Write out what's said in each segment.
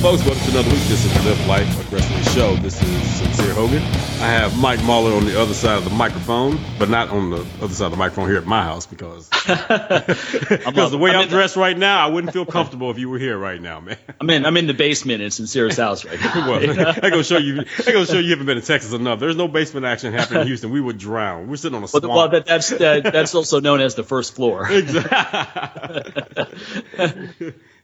Folks? Welcome to another week. This is the Live Life, Aggressively show. This is Sincere Hogan. I have Mike Mahler on the other side of the microphone, but not on the other side of the microphone here at my house because because the way I'm, I'm dressed right now, I wouldn't feel comfortable if you were here right now, man. I'm in I'm in the basement in Sincere's house right now. well, I go show you. I go show you haven't been in Texas enough. There's no basement action happening in Houston. We would drown. We're sitting on a swamp. Well, well that, that's that, that's also known as the first floor. Exactly.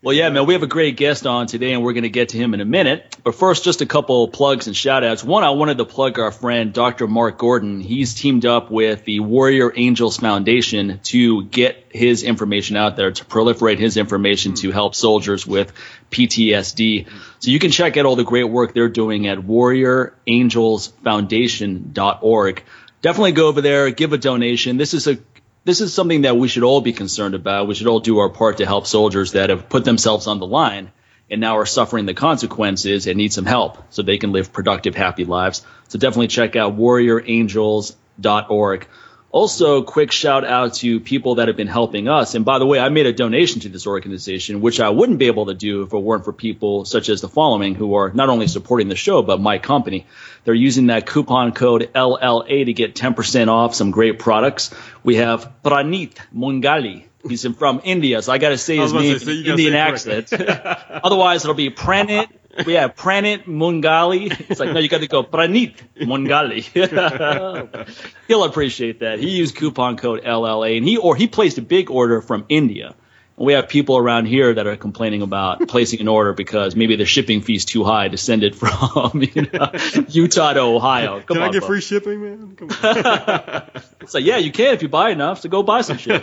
Well, yeah, man, we have a great guest on today, and we're going to get to him in a minute. But first, just a couple plugs and shout outs. One, I wanted to plug our friend, Dr. Mark Gordon. He's teamed up with the Warrior Angels Foundation to get his information out there, to proliferate his information to help soldiers with PTSD. So you can check out all the great work they're doing at warriorangelsfoundation.org. Definitely go over there, give a donation. This is a this is something that we should all be concerned about. We should all do our part to help soldiers that have put themselves on the line and now are suffering the consequences and need some help so they can live productive, happy lives. So definitely check out warriorangels.org. Also, quick shout out to people that have been helping us. And by the way, I made a donation to this organization, which I wouldn't be able to do if it weren't for people such as the following who are not only supporting the show, but my company. They're using that coupon code LLA to get 10% off some great products. We have Pranit Mungali. He's from India, so I got to say his name say, in Indian accent. Otherwise, it'll be Pranit yeah, Pranit Mungali. It's like, no, you got to go Pranit Mungali. Oh, He'll appreciate that. He used coupon code LLA and he, or he placed a big order from India. And we have people around here that are complaining about placing an order because maybe the shipping fee's too high to send it from you know, Utah to Ohio. Come can on, I get folks. free shipping, man? Come on. it's like, yeah, you can if you buy enough. So go buy some shit.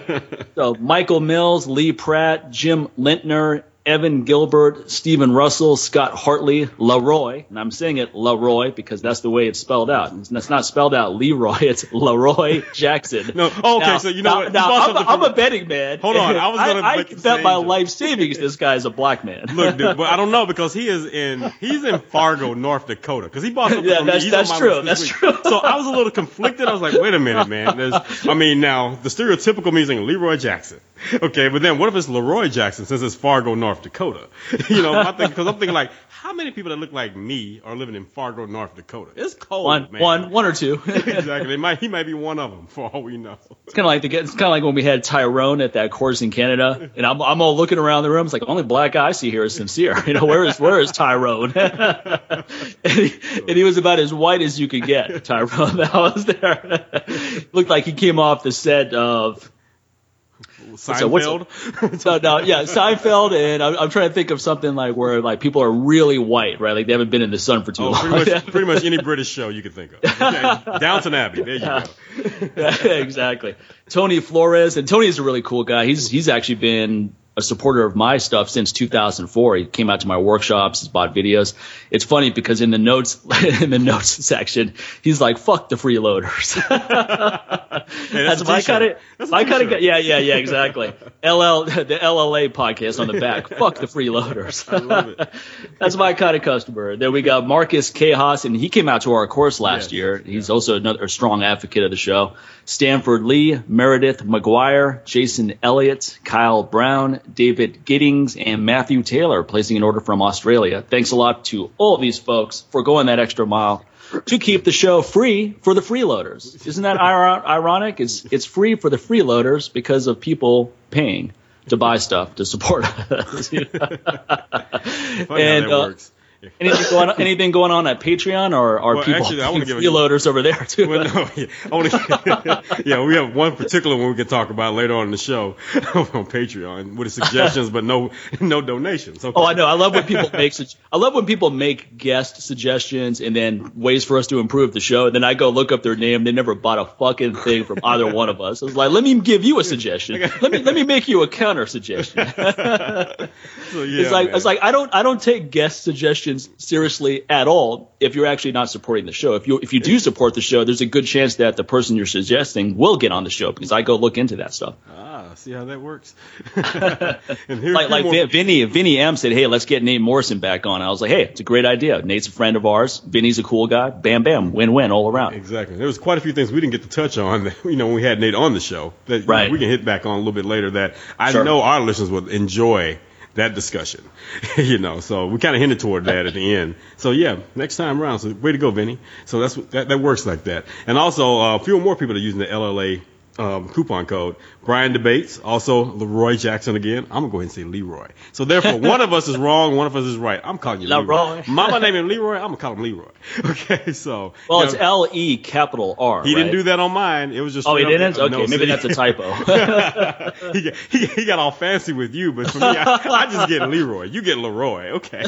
so Michael Mills, Lee Pratt, Jim Lintner, Evan Gilbert, Stephen Russell, Scott Hartley, Leroy, and I'm saying it Leroy because that's the way it's spelled out. It's, it's not spelled out Leroy, it's Leroy Jackson. No, oh, okay, Now- so you know now, what? You Now, I'm, something I'm a betting man. Hold on, I was gonna I, bet my life savings this guy is a black man. Look, dude, but I don't know because he is in he's in Fargo, North Dakota. Because he bought something Yeah, from me. that's- that's true, that's week. true. So I was a little conflicted. I was like, wait a minute, man. There's, I mean, now the stereotypical means Leroy Jackson. Okay, but then what if it's Leroy Jackson since it's Fargo, North Dakota? You know, my thing because I'm thinking like, how many people that look like me are living in Fargo, North Dakota? It's cold, one, man. one, one or two. exactly. They might, he might be one of them for all we know. It's kind of like the it's kind of like when we had Tyrone at that course in Canada, and I'm I'm all looking around the room. It's like the only black guy I see here is sincere. You know, where is where is Tyrone? and, he, and he was about as white as you could get. Tyrone that was there. Looked like he came off the set of So what's- Seinfeld. no, no, yeah, Seinfeld, and I'm, I'm trying to think of something like where like people are really white, right? Like they haven't been in the sun for too Oh, long. pretty much, pretty much any British show you could think of. Okay, Downton Abbey. There you go. exactly. Tony Flores, and Tony is a really cool guy. He's he's actually been a supporter of my stuff since 2004. He came out to my workshops, he's bought videos. It's funny because in the notes in the notes section, he's like, "Fuck the freeloaders." Hey, that's, my kind of, my kind of, yeah, yeah, yeah, exactly. LL, the LLA podcast on the back. Fuck the freeloaders. I love it. That's my kind of customer. Then we got Marcus Cajas, and he came out to our course last Yeah, year. He's also another strong advocate of the show. Stanford Lee, Meredith McGuire, Jason Elliott, Kyle Brown, David Giddings, and Matthew Taylor placing an order from Australia. Thanks a lot to all these folks for going that extra mile to keep the show free for the freeloaders. Isn't that ir- ironic? It's it's free for the freeloaders because of people paying to buy stuff to support us. And, uh, works. Anything going on, anything going on at Patreon or are Well, people actually, I wanna give a- freeloaders over there too? Well, no, yeah, I want to. yeah, we have one particular one we can talk about later on in the show on Patreon with suggestions, but no, no donations. Okay. Oh, I know. I love when people make such. I love when people make guest suggestions and then ways for us to improve the show. And then I go look up their name. They never bought a fucking thing from either one of us. I was like, let me give you a suggestion. Let me let me make you a counter suggestion. So, yeah, it's like man. it's like I don't I don't take guest suggestions seriously at all if you're actually not supporting the show. If you if you do support the show, there's a good chance that the person you're suggesting will get on the show because I go look into that stuff. ah, see how that works. like like more- Vinny Vinny M said, "Hey, let's get Nate Morrison back on." I was like, "Hey, it's a great idea. Nate's a friend of ours. Vinny's a cool guy. Bam, bam, win win all around." Exactly. There was quite a few things we didn't get to touch on. That, you know, when we had Nate on the show, that you know, we can hit back on a little bit later. That I Sure. know our listeners would enjoy that discussion, you know. So we kind of hinted toward that at the end. So yeah, next time around. So way to go, Vinny. So that's that, that works like that. And also, uh, a few more people are using the LLA um, coupon code. Brian debates. Also, Leroy Jackson again. I'm gonna go ahead and say Leroy. So therefore, one of us is wrong, one of us is right. I'm calling you Leroy. Leroy. Mama named him Leroy. I'm gonna call him Leroy. Okay, so Well, you it's L E capital R. he didn't do that on mine. It was just Oh, he didn't. no, Okay, maybe see? that's a typo. he, got, he, he got all fancy with you, but for me, I, I just get Leroy. You get Leroy. Okay.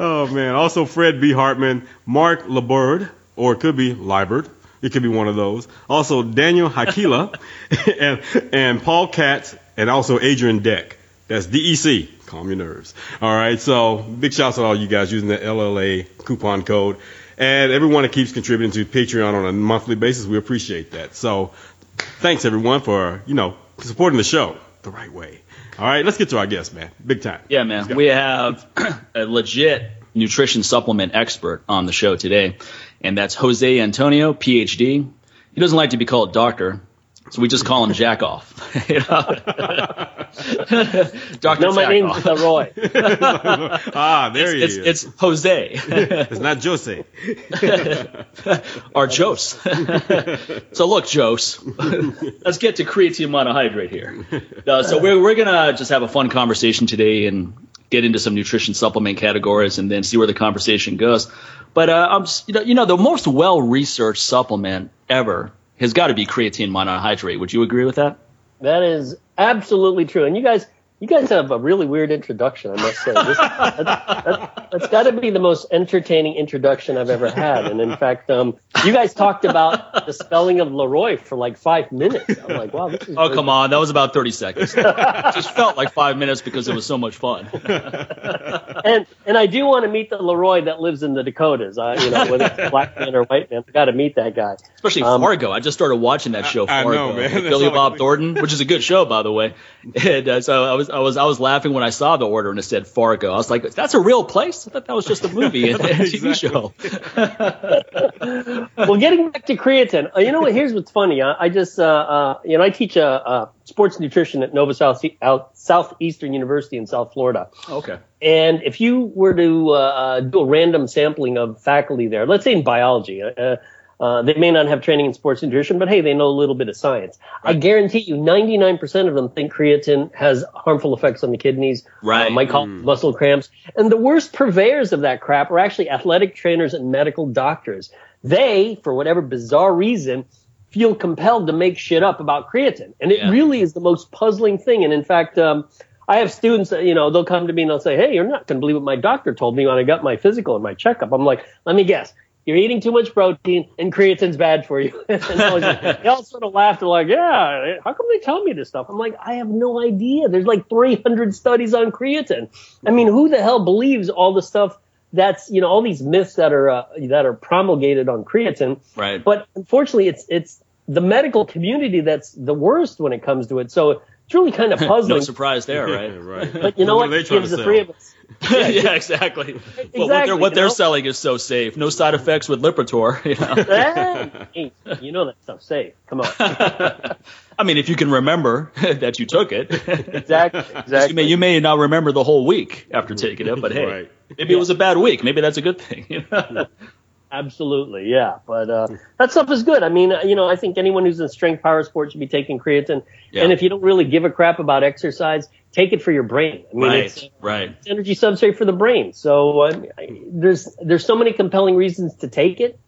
oh man. Also, Fred B. Hartman, Mark LeBird, or it could be Libert. It could be one of those. Also, Daniel Hakila and and Paul Katz, and also Adrian Deck. That's DEC. Calm your nerves. All right. So big shouts to all you guys using the LLA coupon code. And everyone that keeps contributing to Patreon on a monthly basis, we appreciate that. So thanks everyone for, you know, supporting the show the right way. All right, let's get to our guest, man. Big time. Yeah, man. We have a legit nutrition supplement expert on the show today, and that's Jose Antonio, PhD. He doesn't like to be called doctor, so we just call him Jack Off. You know? Dr. No, my Jack name's Off. Leroy. ah, there he It's, is. it's Jose It's not Jose. or Jose. so look, Jose, let's get to creatine monohydrate here. Uh, so we're we're gonna just have a fun conversation today and get into some nutrition supplement categories and then see where the conversation goes. But uh, I'm s- you know you know the most well researched supplement ever has got to be creatine monohydrate. Would you agree with that? That is absolutely true. And you guys, you guys have a really weird introduction, I must say. This, that's that's, that's got to be the most entertaining introduction I've ever had. And in fact, um, you guys talked about the spelling of Leroy for like five minutes. I'm like, wow, this is. Oh come on, that was about 30 seconds. It just felt like five minutes because it was so much fun. And and I do want to meet the Leroy that lives in the Dakotas. Uh, you know, whether it's black man or white man, I've got to meet that guy. Especially Um, Fargo. I just started watching that show, I- I Fargo, know, man. Billy Bob Thornton, which is a good show, by the way. And uh, so I was, I was, I was laughing when I saw the order and it said Fargo. I was like, "That's a real place." I thought that was just a movie and a TV show. well, getting back to creatine, uh, you know what? Here's what's funny. I, I just, uh, uh, you know, I teach uh, uh, sports nutrition at Nova South out, Southeastern University in South Florida. Okay. And if you were to uh, uh, do a random sampling of faculty there, let's say in biology, uh, uh, they may not have training in sports nutrition, but hey, they know a little bit of science. I guarantee you, 99% of them think creatine has harmful effects on the kidneys. Right. Uh, might cause muscle cramps. And the worst purveyors of that crap are actually athletic trainers and medical doctors. They, for whatever bizarre reason, feel compelled to make shit up about creatine. And it Yeah. really is the most puzzling thing. And in fact, um, I have students that, you know, they'll come to me and they'll say, Hey, you're not going to believe what my doctor told me when I got my physical and my checkup. I'm like, let me guess. You're eating too much protein and creatine's bad for you. and like, they all sort of laughed and like, yeah, how come they tell me this stuff? I'm like, I have no idea. There's like 300 studies on creatine. I mean, who the hell believes all the stuff that's, you know, all these myths that are, uh, that are promulgated on creatine? Right. But unfortunately, it's it's the medical community that's the worst when it comes to it. So it's really kind of puzzling. no puzzling. surprise there, right? right. but you know what what? are they trying Gives to the sell? three of us. yeah, exactly. But what they're, what they're selling is so safe. No side effects with Lipitor. You know? hey, you know that stuff's safe. Come on. I mean, if you can remember that you took it, Exactly. You may, Exactly. you may not remember the whole week after taking it, but hey, Right. maybe it was a bad week. Maybe that's a good thing. you know? Absolutely, yeah. But uh, that stuff is good. I mean, uh, you know, I think anyone who's in strength power sports should be taking creatine. Yeah. And if you don't really give a crap about exercise, take it for your brain. I mean, it's, right, right. it's energy substrate for the brain. So uh, I- there's there's so many compelling reasons to take it.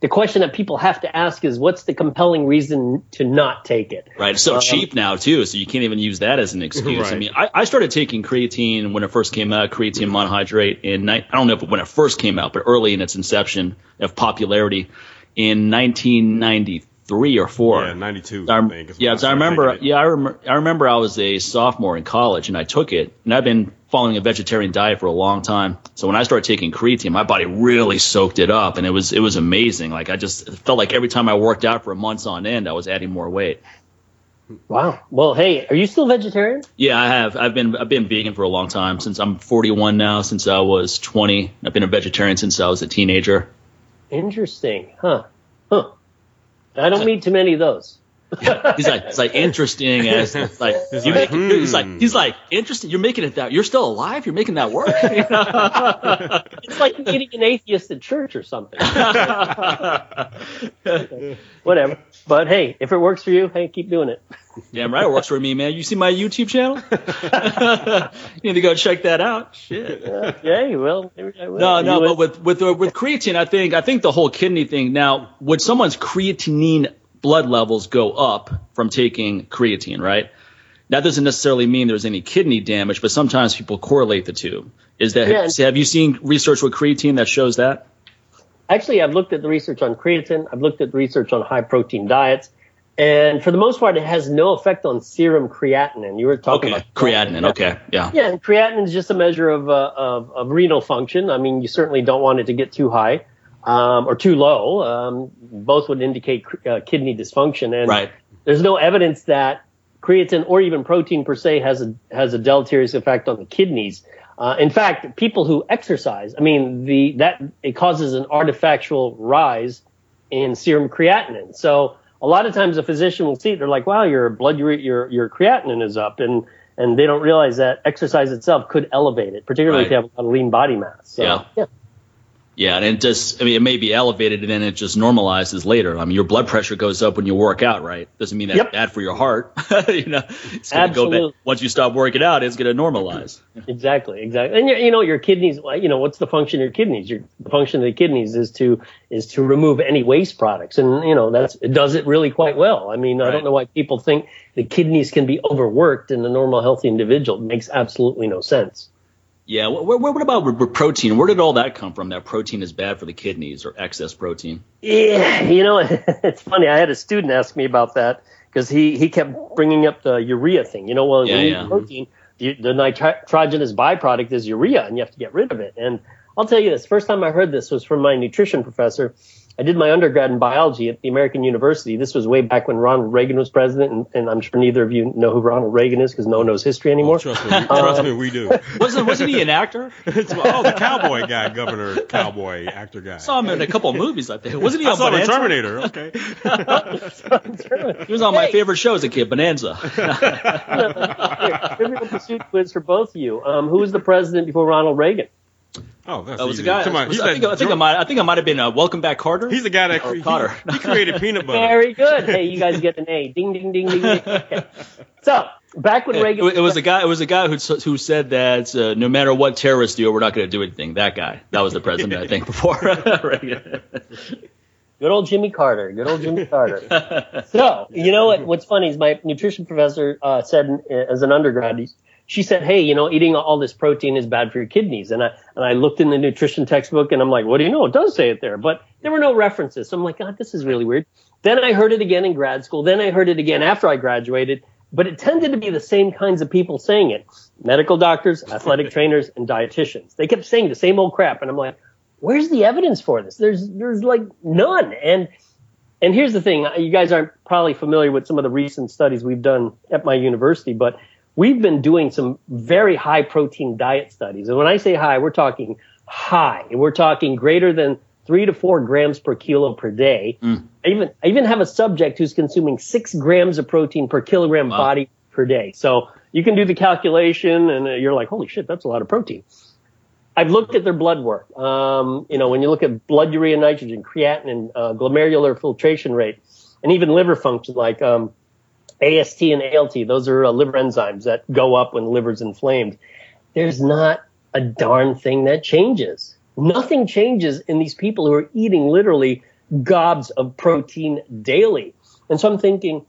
The question that people have to ask is, what's the compelling reason to not take it? Right. It's so Um, cheap now too, so you can't even use that as an excuse. I mean, I, I started taking creatine when it first came out, creatine monohydrate in I don't know if when it first came out, but early in its inception of popularity in 1993 or four. Yeah, 92. I, I think, yeah, I so I remember. Yeah, I, rem- I remember I was a sophomore in college and I took it, and I've been following a vegetarian diet for a long time. So when I started taking creatine, my body really soaked it up, and it was it was amazing. Like I just felt like every time I worked out for months on end, I was adding more weight. Wow. Well, hey, are you still vegetarian? Yeah, I have. I've been I've been vegan for a long time since I'm 41 now. Since I was 20, I've been a vegetarian since I was a teenager. Interesting, huh? Huh. I don't meet too many of those. Yeah, he's like, it's like interesting as it's like He's you like, make, he's like hmm. he's like interesting. You're making it that you're still alive. You're making that work. You know? It's like meeting an atheist at church or something. Whatever. But hey, if it works for you, hey, keep doing it. Damn right, it works for me, man. You see my YouTube channel? you need to go check that out. Shit. Yay, well, maybe I will. No, no, You but with with uh, with creatine, I think I think the whole kidney thing. Now, would someone's creatinine blood levels go up from taking creatine? Right. That doesn't necessarily mean there's any kidney damage, but sometimes people correlate the two. Is that Yeah. have you seen research with creatine that shows that? Actually, I've looked at the research on creatine. I've looked at the research on high protein diets. And for the most part, it has no effect on serum creatinine. You were talking Okay, about creatinine. Okay, yeah. Yeah, and creatinine is just a measure of, uh, of, of renal function. I mean, you certainly don't want it to get too high um, or too low. Um, both would indicate uh, kidney dysfunction. And Right. there's no evidence that creatine or even protein per se has a has a deleterious effect on the kidneys. Uh, in fact, people who exercise, I mean, the that it causes an artifactual rise in serum creatinine. So a lot of times a physician will see it, they're like, "Wow, your blood your your creatinine is up," and and they don't realize that exercise itself could elevate it, particularly if you have a lot of lean body mass. So, Yeah. yeah. Yeah, and it just, I mean, it may be elevated and then it just normalizes later. I mean, your blood pressure goes up when you work out, right? Doesn't mean that's Yep. bad for your heart. you know, it's going to go back. Once you stop working out, it's going to normalize. Exactly, exactly. And you know, your kidneys, you know, what's the function of your kidneys? Your the function of the kidneys is to is to remove any waste products, and you know that's it does it really quite well. I mean, I don't know why people think the kidneys can be overworked in a normal healthy individual. It makes absolutely no sense. Yeah. What, what, what about protein? Where did all that come from? That protein is bad for the kidneys or excess protein? Yeah, you know, it's funny. I had a student ask me about that because he he kept bringing up the urea thing. You know, well, Yeah, yeah. protein, the, the nitrogenous byproduct is urea, and you have to get rid of it. And I'll tell you this: first time I heard this was from my nutrition professor. I did my undergrad in biology at the American University. This was way back when Ronald Reagan was president, and, and I'm sure neither of you know who Ronald Reagan is because no one knows history anymore. Trust me, we, trust me, we do. Wasn't wasn't he an actor? It's, oh, the cowboy guy, governor, cowboy actor guy. I saw him in a couple of movies. I think wasn't he I on saw him in Terminator. Okay. He was on my favorite show as a kid, Bonanza. Trivial pursuit quiz for both of you. Um, who was the president before Ronald Reagan? Oh, that's That was a guy. Come on, was- I think, I think I might. I think I might have been uh, Welcome Back, Carter. He's the guy that Or cre- Cotter. he, he created peanut butter. Very good. Hey, you guys get an A. Ding, ding, ding, ding. ding. Okay. So back when Reagan, It, it was a guy. It was a guy who who said that uh, no matter what terrorists do, we're not going to do anything. That guy. That was the president, I think, before Reagan. good old Jimmy Carter. Good old Jimmy Carter. so you know what? What's funny is my nutrition professor uh, said uh, as an undergrad, he- she said, "Hey, you know, eating all this protein is bad for your kidneys." And I and I looked in the nutrition textbook, and I'm like, "What do you know? It does say it there, but there were no references." So I'm like, "God, this is really weird." Then I heard it again in grad school. Then I heard it again after I graduated. But it tended to be the same kinds of people saying it: medical doctors, athletic trainers, and dietitians. They kept saying the same old crap, and I'm like, "Where's the evidence for this? There's there's like none." And and here's the thing: you guys aren't probably familiar with some of the recent studies we've done at my university, but we've been doing some very high protein diet studies. And when I say high, we're talking high. We're talking greater than three to four grams per kilo per day. I even I even have a subject who's consuming six grams of protein per kilogram Wow. body per day. So you can do the calculation, and you're like, holy shit, that's a lot of protein. I've looked at their blood work. Um, you know, when you look at blood urea nitrogen, creatinine, uh, glomerular filtration rate, and even liver function like um, AST and ALT, those are uh, liver enzymes that go up when the liver's inflamed. There's not a darn thing that changes. Nothing changes in these people who are eating literally gobs of protein daily. And so I'm thinking,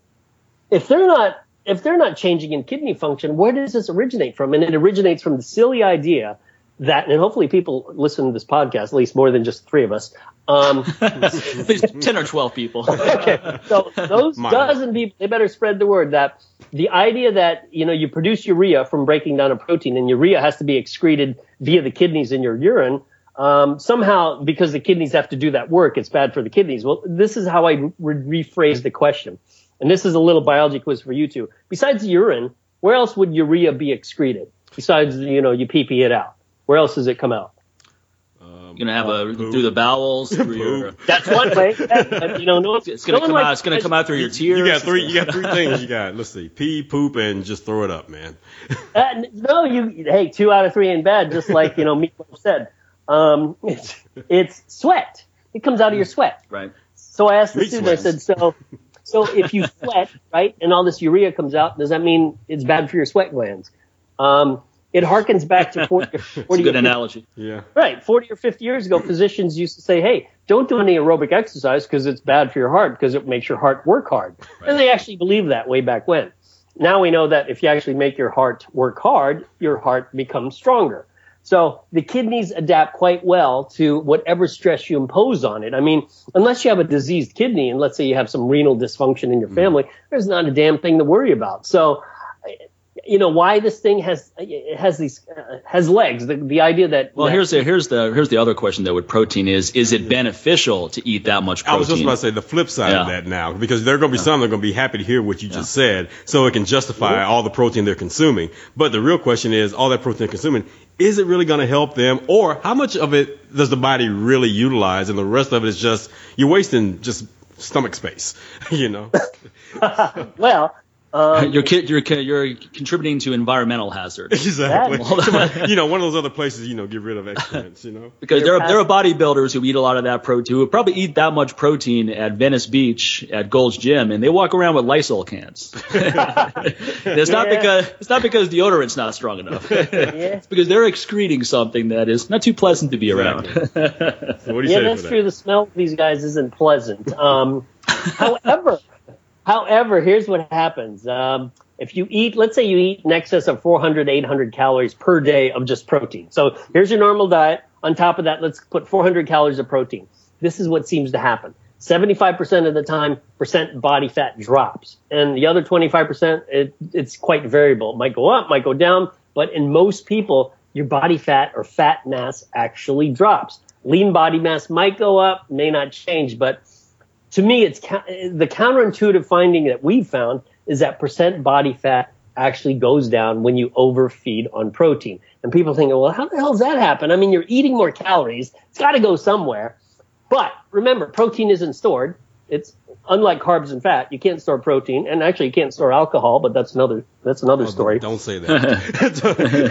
if they're not if they're not changing in kidney function, where does this originate from? And it originates from the silly idea that, and hopefully people listen to this podcast, at least more than just three of us. Um, At least ten or twelve people. okay, so those Mine. dozen people, they better spread the word that the idea that you know you produce urea from breaking down a protein, and urea has to be excreted via the kidneys in your urine. Um, somehow, because the kidneys have to do that work, it's bad for the kidneys. Well, this is how I would rephrase the question, and this is a little biology quiz for you two. Besides urine, where else would urea be excreted? Besides, you know, you pee pee it out. Where else does it come out? Um, You're gonna have a poop. through the bowels, through your. That's one way. you know, no, it's gonna no come out. It's gonna come out through your tears. You got three. You got three things. You got. Let's see. Pee, poop, and just throw it up, man. uh, no, you. Hey, two out of three in bed, just like you know, Meatloaf said. Um, it's, it's sweat. It comes out of your sweat. Right. So I asked the Meat student. I said, so. So if you sweat, right, and all this urea comes out, does that mean it's bad for your sweat glands? Um, it harkens back to 40, 40 good analogy. Yeah. Right. 40 or 50 years ago, physicians used to say, hey, don't do any aerobic exercise because it's bad for your heart because it makes your heart work hard. Right. And they actually believed that way back when. Now we know that if you actually make your heart work hard, your heart becomes stronger. So the kidneys adapt quite well to whatever stress you impose on it. I mean, unless you have a diseased kidney and let's say you have some renal dysfunction in your mm. family, mm. there's not a damn thing to worry about. So you know why this thing has has these uh, has legs. The, the idea that well, that, here's the here's the here's the other question though with protein is is it beneficial to eat that much protein? I was just about to say the flip side yeah. of that now because there are going to be yeah. some that are going to be happy to hear what you yeah. just said, so it can justify all the protein they're consuming. But the real question is, all that protein they're consuming, is it really going to help them, or how much of it does the body really utilize, and the rest of it is just you're wasting just stomach space, you know? well, um, you're, you're you're contributing to environmental hazard. Exactly. you know, one of those other places, you know, get rid of excrements, you know. because there are, there are bodybuilders who eat a lot of that protein, who probably eat that much protein at Venice Beach at Gold's Gym, and they walk around with Lysol cans. it's not yeah. because it's not because deodorant's not strong enough. yeah. It's because they're excreting something that is not too pleasant to be around. so what do you yeah, say that's that? true. The smell of these guys isn't pleasant. Um, however. However, here's what happens. Um, if you eat, let's say you eat in excess of 400, 800 calories per day of just protein. So here's your normal diet. On top of that, let's put 400 calories of protein. This is what seems to happen. 75% of the time, percent body fat drops. And the other 25%, it, it's quite variable. It might go up, might go down, but in most people, your body fat or fat mass actually drops. Lean body mass might go up, may not change, but to me, it's the counterintuitive finding that we've found is that percent body fat actually goes down when you overfeed on protein. And people think, well, how the hell does that happen? I mean, you're eating more calories. It's got to go somewhere. But remember, protein isn't stored. It's unlike carbs and fat. You can't store protein, and actually, you can't store alcohol. But that's another that's another oh, story. Don't say that.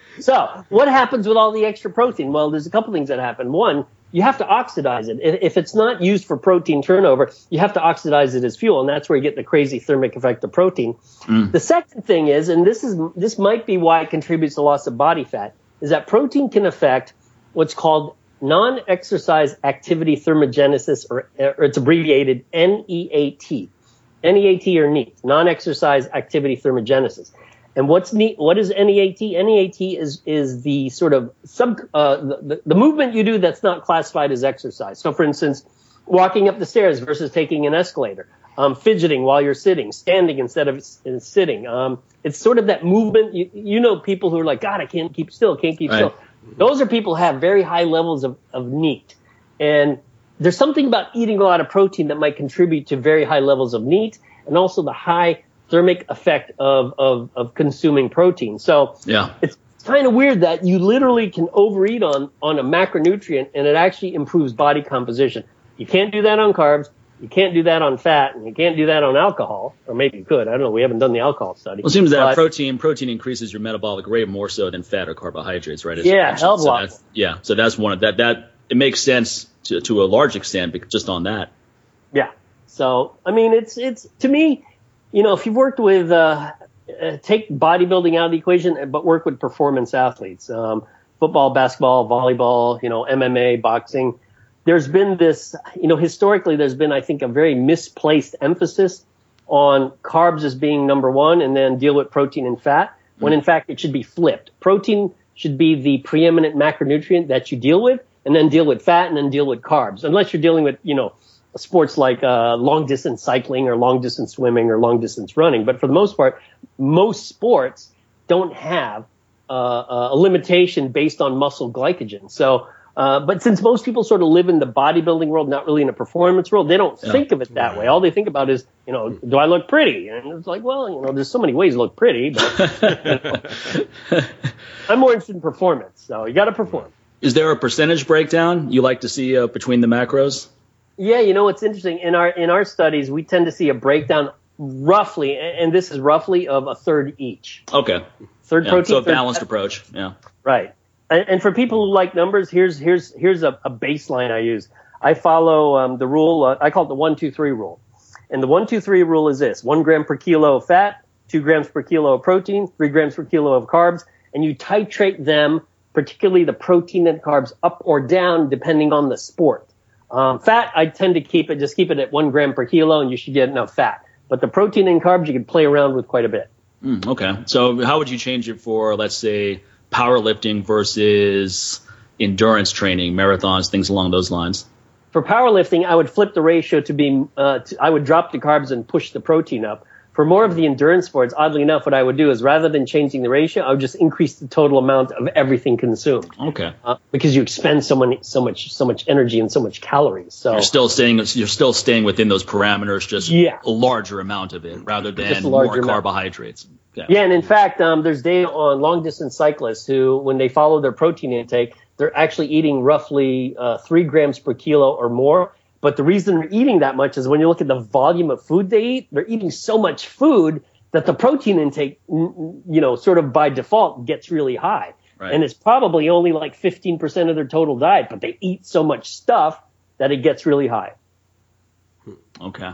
so, what happens with all the extra protein? Well, there's a couple things that happen. One, you have to oxidize it. If it's not used for protein turnover, you have to oxidize it as fuel, and that's where you get the crazy thermic effect of protein. Mm. The second thing is, and this is this might be why it contributes to loss of body fat, is that protein can affect what's called non-exercise activity thermogenesis, or, or it's abbreviated NEAT. NEAT or NEAT, non-exercise activity thermogenesis. And what's neat, what is NEAT? NEAT is, is the sort of sub, uh, the, the movement you do that's not classified as exercise. So for instance, walking up the stairs versus taking an escalator, um, fidgeting while you're sitting, standing instead of sitting. Um, it's sort of that movement. You, you know, people who are like, God, I can't keep still, can't keep right. still. Those are people who have very high levels of, of NEAT. And there's something about eating a lot of protein that might contribute to very high levels of NEAT and also the high thermic effect of, of, of consuming protein. So yeah. it's kind of weird that you literally can overeat on, on a macronutrient and it actually improves body composition. You can't do that on carbs. You can't do that on fat, and you can't do that on alcohol, or maybe you could. I don't know. We haven't done the alcohol study. Well, it seems that protein protein increases your metabolic rate more so than fat or carbohydrates, right? yeah, hell lot. yeah, so that's one of that. That it makes sense to to a large extent just on that. Yeah. So I mean, it's it's to me, you know, if you've worked with, uh, uh, take bodybuilding out of the equation, but work with performance athletes, um, football, basketball, volleyball, you know, MMA, boxing. There's been this, you know, historically, there's been, I think, a very misplaced emphasis on carbs as being number one and then deal with protein and fat, when in fact it should be flipped. Protein should be the preeminent macronutrient that you deal with, and then deal with fat and then deal with carbs, unless you're dealing with, you know, sports like uh, long distance cycling or long distance swimming or long distance running. But for the most part, most sports don't have uh, a limitation based on muscle glycogen. So, uh, but since most people sort of live in the bodybuilding world, not really in a performance world, they don't yeah. think of it that way. All they think about is, you know, do I look pretty? And it's like, well, you know, there's so many ways to look pretty, but you know, I'm more interested in performance. So you got to perform. Is there a percentage breakdown you like to see uh, between the macros? Yeah, you know what's interesting in our in our studies, we tend to see a breakdown roughly, and this is roughly of a third each. Okay. Third Yeah, protein, so a balanced fat. approach. Yeah. Right. And, and for people who like numbers, here's here's here's a, a baseline I use. I follow um, the rule. Uh, I call it the one two three rule. And the one two three rule is this: one gram per kilo of fat, two grams per kilo of protein, three grams per kilo of carbs, and you titrate them, particularly the protein and carbs, up or down depending on the sport. Um, fat, I tend to keep it just keep it at one gram per kilo, and you should get enough fat. But the protein and carbs, you can play around with quite a bit. Mm, okay. So how would you change it for, let's say, powerlifting versus endurance training, marathons, things along those lines? for powerlifting, I would flip the ratio to be, uh, to, I would drop the carbs and push the protein up. For more of the endurance sports, oddly enough, what I would do is rather than changing the ratio, I would just increase the total amount of everything consumed Okay. uh, because you expend so many, so much, so much energy and so much calories. So You're still staying. You're still staying within those parameters, just Yeah. a larger amount of it, rather than more amount. carbohydrates. Okay. Yeah, and in fact, um, there's data on long distance cyclists who, when they follow their protein intake, they're actually eating roughly uh, three grams per kilo or more. But the reason they're eating that much is when you look at the volume of food they eat, they're eating so much food that the protein intake, you know, sort of by default gets really high. Right. And it's probably only like 15% of their total diet, but they eat so much stuff that it gets really high. Hmm. Okay.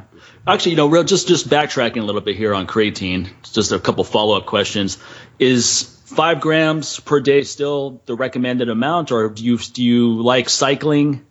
Actually, you know, real, just just backtracking a little bit here on creatine. Just a couple follow up questions. Is five grams per day still the recommended amount, or do you do you like cycling?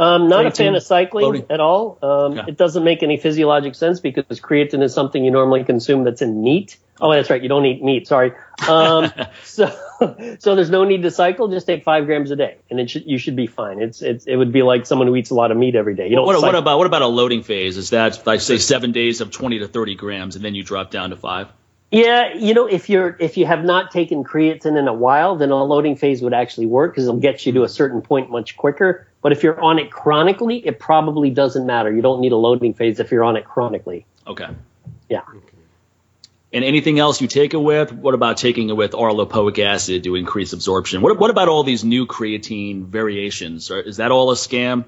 Um, not a fan of cycling loading. at all. Um. It doesn't make any physiologic sense because creatine is something you normally consume that's in meat. Oh, that's right. You don't eat meat. Sorry. Um, so, so there's no need to cycle. Just take five grams a day, and it should, you should be fine. It's, it's, it would be like someone who eats a lot of meat every day. You don't. What, what about what about a loading phase? Is that like say seven days of twenty to thirty grams, and then you drop down to five? Yeah, you know, if you're if you have not taken creatine in a while, then a loading phase would actually work because it'll get you to a certain point much quicker. But if you're on it chronically, it probably doesn't matter. You don't need a loading phase if you're on it chronically. Okay. Yeah. And anything else you take it with? What about taking it with alpha lipoic acid to increase absorption? What, what about all these new creatine variations? Is that all a scam?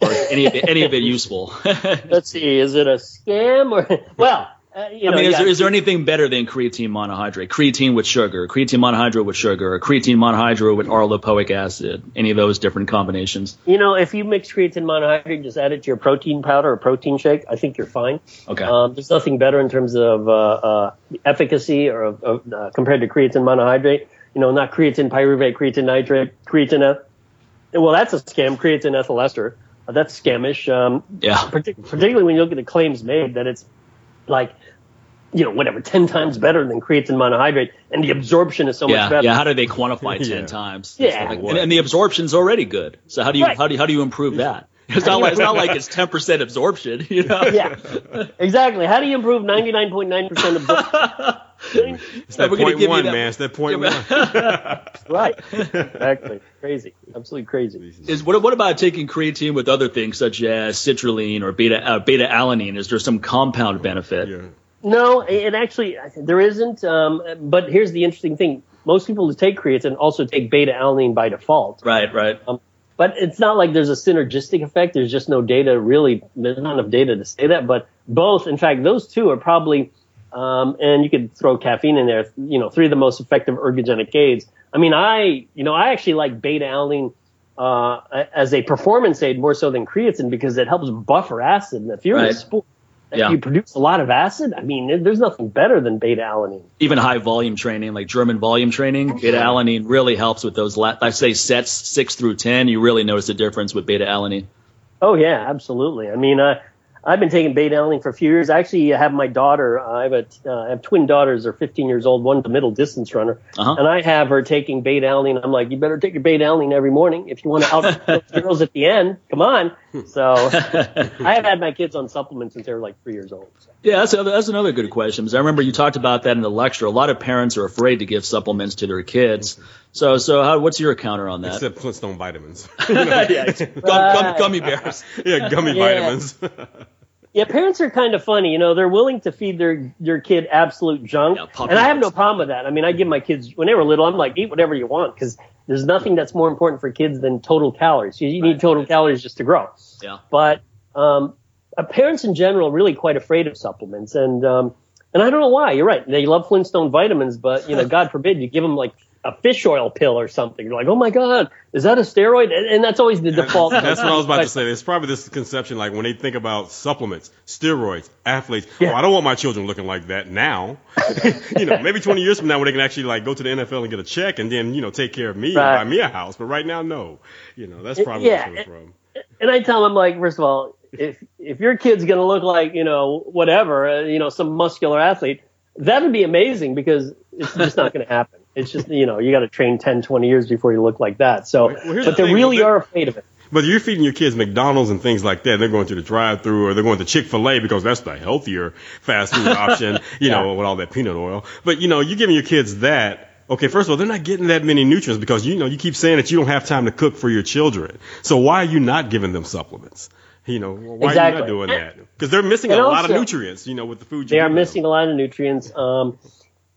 Or any of it, any of it useful? Let's see, is it a scam or well, uh, you know, mean, is, yeah, there, is there anything better than creatine monohydrate? Creatine with sugar, creatine monohydrate with sugar, or creatine monohydrate with alpha lipoic acid? Any of those different combinations? you know, if you mix creatine monohydrate, just add it to your protein powder or protein shake. I think you're fine. Okay. Um, there's nothing better in terms of uh, uh, efficacy or uh, compared to creatine monohydrate. You know, not creatine pyruvate, creatine nitrate, creatine. Well, that's a scam. Creatine ethyl ester. Uh, that's scamish. Um, yeah. partic- particularly when you look at the claims made that it's like, you know, whatever, 10 times better than creatine monohydrate, and the absorption is so much better. yeah. How do they quantify ten Yeah. times? Yeah. and, and the absorption's already good. So how do you Right. how do you, how do you improve that? It's not like it's not like it's ten percent absorption. You know? Yeah, exactly. How do you improve 99.9% absorption? It's that we're point give one, that- man. It's that one. right. Exactly. Crazy. Absolutely crazy. Is what what about taking creatine with other things such as citrulline or beta uh, beta alanine? Is there some compound benefit? Yeah. No, it actually, there isn't. Um, but here's the interesting thing. Most people who take creatine also take beta alanine by default. Right, right. But it's not like there's a synergistic effect. There's just no data really. There's not enough data to say that. But both, in fact, those two are probably, um, and you could throw caffeine in there. You know, three of the most effective ergogenic aids. I mean, I, you know, I actually like beta alanine uh, as a performance aid more so than creatine because it helps buffer acid. And if you're in a sport, if Yeah. you produce a lot of acid, I mean, there's nothing better than beta alanine. Even high volume training, like German volume training, beta alanine really helps with those. La- I say sets six through ten. You really notice the difference with beta alanine. Oh yeah, absolutely. I mean, uh, I've been taking beta alanine for a few years. I actually have my daughter. Uh, I have a, uh, I have twin daughters. They're 15 years old. One's a middle distance runner, Uh-huh. and I have her taking beta alanine. I'm like, you better take your beta alanine every morning if you want to out those girls at the end. Come on. So I have had my kids on supplements since they were like three years old. So. Yeah, that's, that's another good question. Because I remember you talked about that in the lecture. A lot of parents are afraid to give supplements to their kids. So, so how, what's your counter on that? Except Flintstone vitamins. yeah, gum, gum, gummy bears. yeah, gummy Yeah. vitamins. Yeah, parents are kind of funny. You know, they're willing to feed their their kid absolute junk, Yeah, and I have no problem with that. I mean, I give my kids when they were little. I'm like, eat whatever you want because there's nothing that's more important for kids than total calories. You, you need total calories just to grow. Yeah. But um, uh, parents in general are really quite afraid of supplements, and um, and I don't know why. You're right. They love Flintstone vitamins, but you know, God forbid you give them like a fish oil pill or something. You're like, oh my God, is that a steroid? And, and that's always the default. That's what I was about to say. There's probably this conception like when they think about supplements, steroids, athletes. Yeah. Oh, I don't want my children looking like that now. you know, maybe 20 years from now when they can actually like go to the NFL and get a check and then, you know, take care of me right. and buy me a house. But right now, no. You know, that's probably yeah. where it's from. And I tell them like, first of all, if if your kid's going to look like, you know, whatever, uh, you know, some muscular athlete, that would be amazing because it's just not going to happen. It's just, you know, you got to train 10, 20 years before you look like that. So, well, but the they really are afraid of it. But you're feeding your kids McDonald's and things like that. They're going to the drive-through or they're going to Chick-fil-A because that's the healthier fast food option, you yeah. know, with all that peanut oil. But, you know, you're giving your kids that. Okay, first of all, they're not getting that many nutrients because, you know, you keep saying that you don't have time to cook for your children. So why are you not giving them supplements? You know, why exactly. are you not doing that? Because they're missing and a also, lot of nutrients, you know, with the food. They are missing them. a lot of nutrients. Um,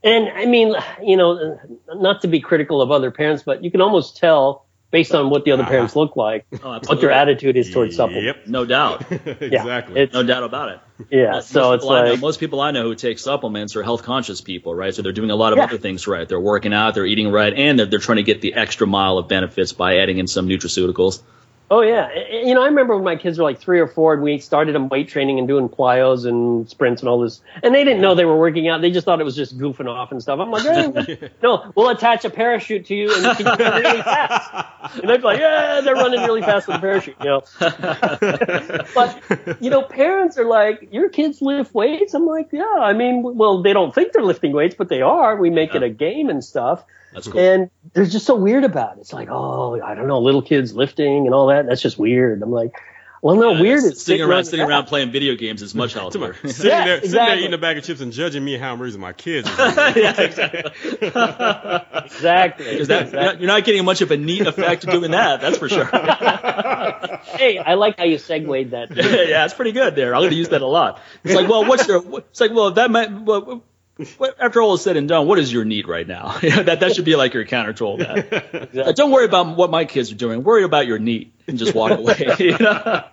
and I mean, you know, not to be critical of other parents, but you can almost tell based on what the other parents look like, oh, what their attitude is towards supplements. Yep, no doubt. exactly. Yeah, no doubt about it. Yeah. Most, so most it's like know, most people I know who take supplements are health conscious people, right? So they're doing a lot of yeah. other things right. They're working out, they're eating right, and they're, they're trying to get the extra mile of benefits by adding in some nutraceuticals. Oh yeah, you know I remember when my kids were like three or four, and we started them weight training and doing plyos and sprints and all this, and they didn't know they were working out. They just thought it was just goofing off and stuff. I'm like, hey, no, we'll attach a parachute to you and you can run really fast. And they're like, yeah, they're running really fast with a parachute, you know. but you know, parents are like, your kids lift weights. I'm like, yeah, I mean, well, they don't think they're lifting weights, but they are. We make yeah. it a game and stuff. That's cool. And they're just so weird about it. It's like, oh, I don't know, little kids lifting and all that. That's just weird. I'm like, well, no, yeah, weird. It's sitting around, sitting around playing video games is much healthier. sitting, yeah, there, exactly. sitting there eating a bag of chips and judging me how I'm raising my kids. yeah, exactly. exactly. Because that exactly. you're not getting much of a neat effect doing that. That's for sure. hey, I like how you segued that. yeah, it's pretty good there. I'm going to use that a lot. It's like, well, what's your? It's like, well, that might. Well, after all is said and done, what is your need right now? that that should be like your counter to all that. Exactly. Uh, don't worry about what my kids are doing. Worry about your need and just walk away. You know?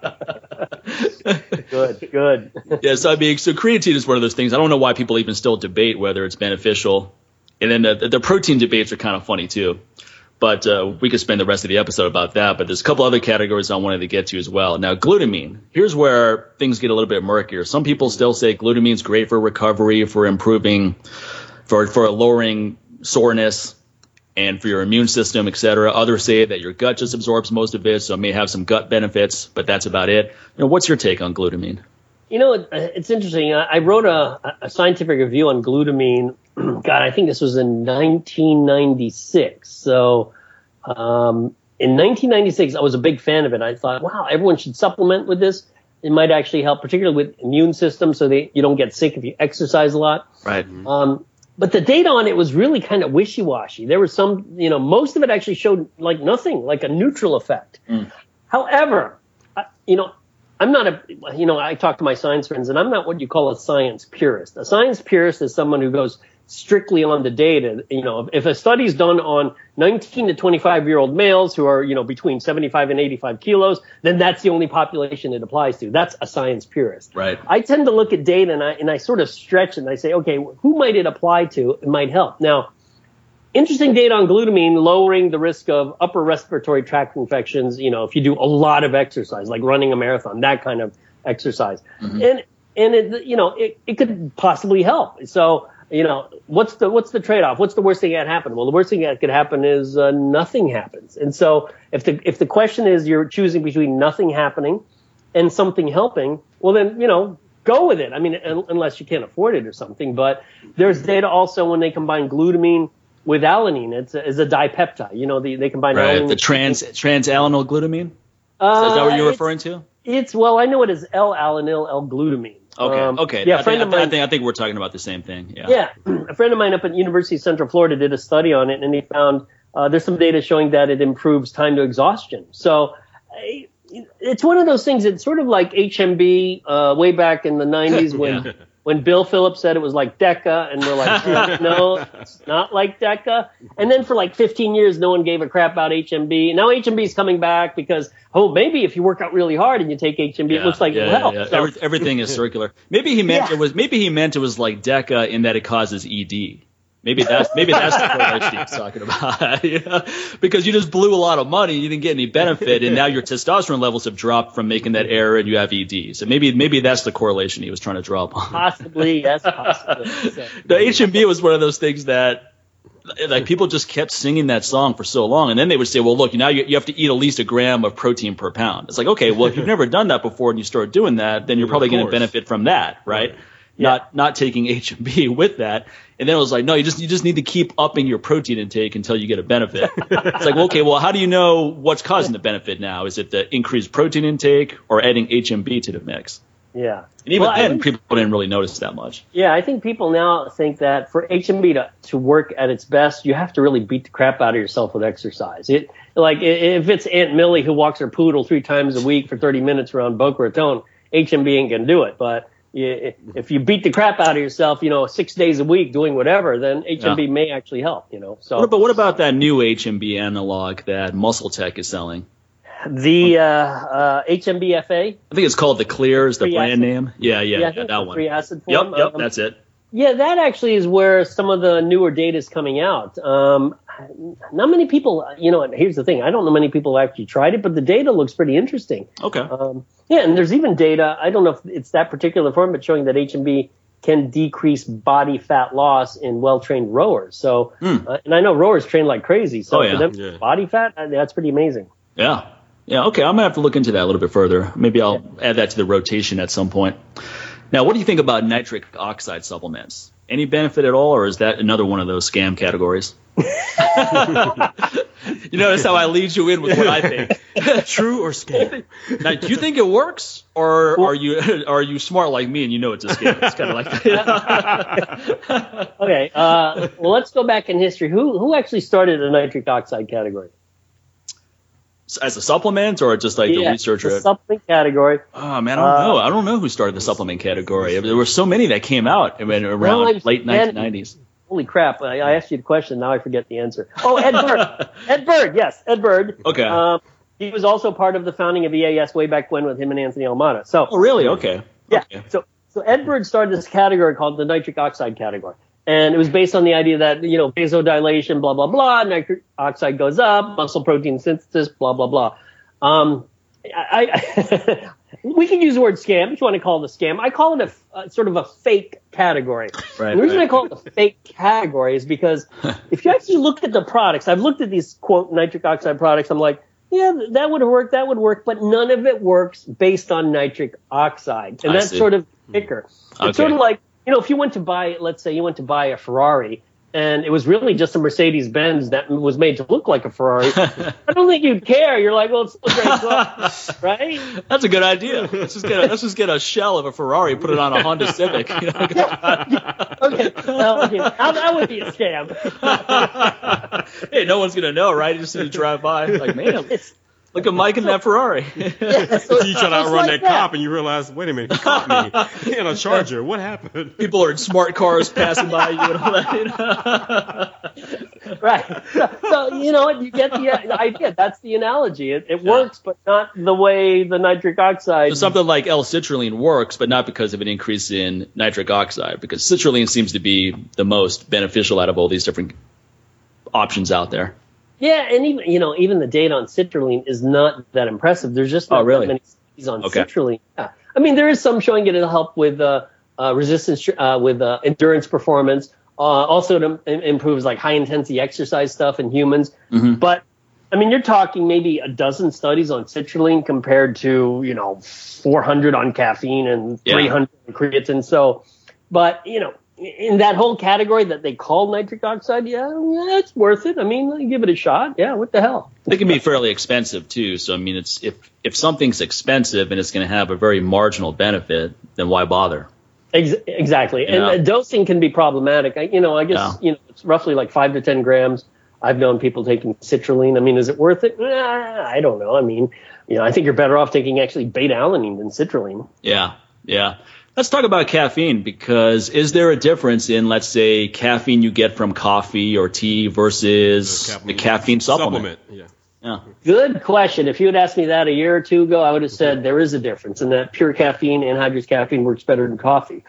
good, good. yeah, so I mean, so creatine is one of those things. I don't know why people even still debate whether it's beneficial. And then the, the protein debates are kind of funny too. But uh, we could spend the rest of the episode about that. But there's a couple other categories I wanted to get to as well. Now, glutamine. Here's where things get a little bit murkier. Some people still say glutamine's great for recovery, for improving, for for lowering soreness, and for your immune system, etc. Others say that your gut just absorbs most of it, so it may have some gut benefits, but that's about it. You know, what's your take on glutamine? You know, it's interesting. I wrote a, a scientific review on glutamine. God, I think this was in 1996. So, um, in 1996, I was a big fan of it. I thought, wow, everyone should supplement with this. It might actually help, particularly with immune system, so that you don't get sick if you exercise a lot. Right. Um, but the data on it was really kind of wishy-washy. There was some, you know, most of it actually showed like nothing, like a neutral effect. Mm. However, you know, I'm not a, you know, I talk to my science friends and I'm not what you call a science purist. A science purist is someone who goes strictly on the data. You know, if a study is done on 19 to 25 year old males who are, you know, between 75 and 85 kilos, then that's the only population it applies to. That's a science purist. Right. I tend to look at data and I, and I sort of stretch and I say, okay, who might it apply to? It might help. Now, interesting data on glutamine lowering the risk of upper respiratory tract infections. You know, if you do a lot of exercise, like running a marathon, that kind of exercise, mm-hmm. and and it, you know, it, it could possibly help. So, you know, what's the what's the trade off? What's the worst thing that could happen? Well, the worst thing that could happen is uh, nothing happens. And so, if the if the question is you're choosing between nothing happening and something helping, well, then you know, go with it. I mean, unless you can't afford it or something. But there's data also when they combine glutamine with alanine. It's a, it's a dipeptide. You know, the, they combine right, alanine. The trans transalanine glutamine. Uh, is that what you're referring to? It's well, I know it is L-alanine L-glutamine. Okay. Um, okay. Yeah. I think, mine, I think I think we're talking about the same thing. Yeah. Yeah. a friend of mine up at University of Central Florida did a study on it, and he found uh, there's some data showing that it improves time to exhaustion. So. It's one of those things. It's sort of like HMB uh, way back in the 90s when yeah when Bill Phillips said it was like Deca, and we're like, "Uh, no, it's not like Deca. And then for like 15 years, no one gave a crap about HMB. Now HMB is coming back because, oh, maybe if you work out really hard and you take HMB, it looks like yeah, it'll yeah, yeah. So- Every- everything is circular. Maybe he meant Yeah. it was. Maybe he meant it was like Deca in that it causes ED. Maybe that's maybe that's the correlation he was talking about. yeah. Because you just blew a lot of money, you didn't get any benefit, and now your testosterone levels have dropped from making that error, and you have ED. So maybe maybe that's the correlation he was trying to draw upon. possibly, yes, possibly. So- the HMB was one of those things that like people just kept singing that song for so long and then they would say well look now you, you have to eat at least a gram of protein per pound it's like okay well if you've never done that before and you start doing that then you're probably going to benefit from that right, Right. Not not taking HMB with that and then it was like no you just you just need to keep upping your protein intake until you get a benefit it's like well, okay well how do you know what's causing the benefit now is it the increased protein intake or adding HMB to the mix yeah. and even Well, then think- people didn't really notice that much Yeah, I think people now think that for HMB to, to work at its best, you have to really beat the crap out of yourself with exercise. It like if it's Aunt Millie who walks her poodle three times a week for 30 minutes around Boca Raton, HMB ain't gonna do it. But if you beat the crap out of yourself, you know, six days a week doing whatever, then HMB Yeah. may actually help. You know, so What, but what about that new HMB analog that MuscleTech is selling? the uh, uh, HMBFA, I think it's called the Clear is the Free brand acid. name. Yeah, yeah, I yeah, that one. free acid Yep, form. yep, um, that's it. Yeah, that actually is where some of the newer data is coming out. Um, not many people, you know, here's the thing: I don't know many people actually tried it, but the data looks pretty interesting. Okay. Um, yeah, and there's even data. I don't know if it's that particular form, but showing that HMB can decrease body fat loss in well-trained rowers. So, uh, and I know rowers train like crazy. So. Oh, yeah. for them, Yeah. body fat, uh, that's pretty amazing. Yeah. Yeah, okay. I'm going to have to look into that a little bit further. Maybe I'll add that to the rotation at some point. Now, what do you think about nitric oxide supplements? Any benefit at all, or is that another one of those scam categories? you notice how I lead you in with what I think. True or scam? Now, do you think it works, or are you are you smart like me and you know it's a scam? It's kind of like that. Okay, uh, well, let's go back in history. Who who actually started the nitric oxide category? As a supplement, or just like the Yeah, researcher? the supplement category. Oh man, I don't Uh, know. I don't know who started the supplement category. There were so many that came out around Well, late and- 1990s. Holy crap! I, I asked you the question. Now I forget the answer. Oh, Ed Byrd. Ed Byrd. Yes, Ed Byrd. Okay. Um, he was also part of the founding of EAS way back when with him and Anthony Almada. So Oh, really? Okay. yeah. Okay. So so Ed Byrd started this category called the nitric oxide category. And it was based on the idea that, you know, vasodilation, blah, blah, blah, nitric oxide goes up, muscle protein synthesis, blah, blah, blah. Um, I, I we can use the word scam if you want to call it a scam. I call it a uh, sort of a fake category. Right, the reason right. I call it a fake category is because if you actually look at the products, I've looked at these quote nitric oxide products. I'm like, yeah, that would work, that would work, but none of it works based on nitric oxide, and I that's see. sort of thicker. kicker. Okay. It's sort of like you know, if you went to buy, let's say you went to buy a Ferrari. And it was really just a Mercedes Benz that was made to look like a Ferrari. I don't think you'd care. You're like, well, it's still great, car, right? That's a good idea. Let's just get a, let's just get a shell of a Ferrari, put it on a Honda Civic. You know? Okay, well, okay. That would be a scam. hey, no one's gonna know, right? You just to drive by, like, man, It's- look at Mike in that Ferrari. yeah, so you try to outrun like that, cop and you realize, wait a minute, he caught me. He had a charger. What happened? People are in smart cars passing by you and all that. You know? right. So, so, you know, you get the uh, idea. That's the analogy. It, it works, but not the way the nitric oxide. So something like L-citrulline works, but not because of an increase in nitric oxide, because citrulline seems to be the most beneficial out of all these different options out there. Yeah, and even you know, even the data on citrulline is not that impressive. There's just not Oh, really? that many studies on Okay. citrulline. Yeah. I mean, there is some showing it'll help with uh, uh, resistance, uh, with uh, endurance performance. Uh, also, it im- improves like high intensity exercise stuff in humans. Mhm. But I mean, you're talking maybe a dozen studies on citrulline compared to you know 400 on caffeine and Yeah. 300 on creatine. So, but you know, in that whole category that they call nitric oxide, yeah, yeah, it's worth it. I mean, give it a shot. Yeah, what the hell? It can be fairly expensive too. So I mean, it's if if something's expensive and it's going to have a very marginal benefit, then why bother? Ex- exactly. Yeah. And uh, dosing can be problematic. I, you know, I guess Yeah. you know it's roughly like five to ten grams. I've known people taking citrulline. I mean, is it worth it? Eh, I don't know. I mean, you know, I think you're better off taking actually beta alanine than citrulline. Yeah, yeah. Let's talk about caffeine because is there a difference in, let's say, caffeine you get from coffee or tea versus the caffeine, the caffeine supplement? supplement? Yeah. yeah. Good question. If you had asked me that a year or two ago, I would have said there is a difference and that pure caffeine, anhydrous caffeine works better than coffee.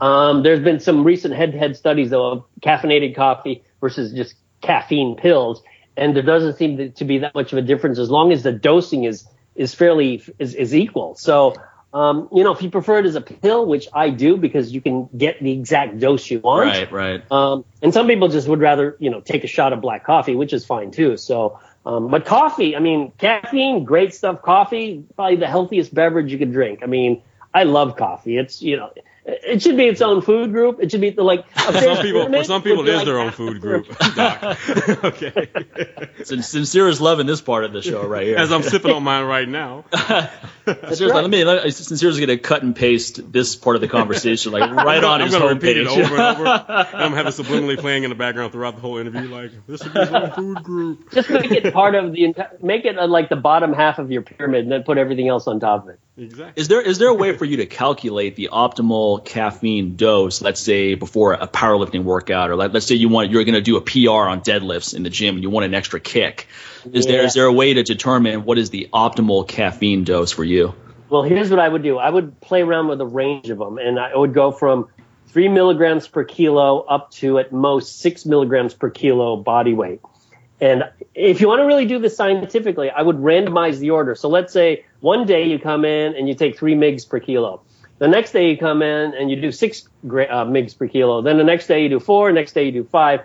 Um, there's been some recent head-to-head studies though of caffeinated coffee versus just caffeine pills, and there doesn't seem to be that much of a difference as long as the dosing is is fairly is, is equal. So um, you know, if you prefer it as a pill, which I do because you can get the exact dose you want. Right, right. Um, and some people just would rather, you know, take a shot of black coffee, which is fine too. So, um, but coffee, I mean, caffeine, great stuff. Coffee, probably the healthiest beverage you could drink. I mean, I love coffee. It's, you know, it should be its own food group. It should be the, like for some people. For some people, it is like their own food group. okay. Sincere is in this part of the show right here. As I'm sipping on mine right now. Sincere, right. let me. Let, Sincere is going to cut and paste this part of the conversation, like right on I'm his homepage. repeat it over and over. and I'm having subliminally playing in the background throughout the whole interview, like this is his own food group. Just make it part of the entire, make it uh, like the bottom half of your pyramid, and then put everything else on top of it. Exactly. Is there is there a way for you to calculate the optimal caffeine dose? Let's say before a powerlifting workout, or let, us say you want you're going to do a PR on deadlifts in the gym, and you want an extra kick. Is yeah. there is there a way to determine what is the optimal caffeine dose for you? Well, here's what I would do. I would play around with a range of them, and I would go from three milligrams per kilo up to at most six milligrams per kilo body weight. And if you want to really do this scientifically, I would randomize the order. So let's say one day you come in and you take three mgs per kilo. The next day you come in and you do six uh, mgs per kilo. Then the next day you do four. Next day you do five.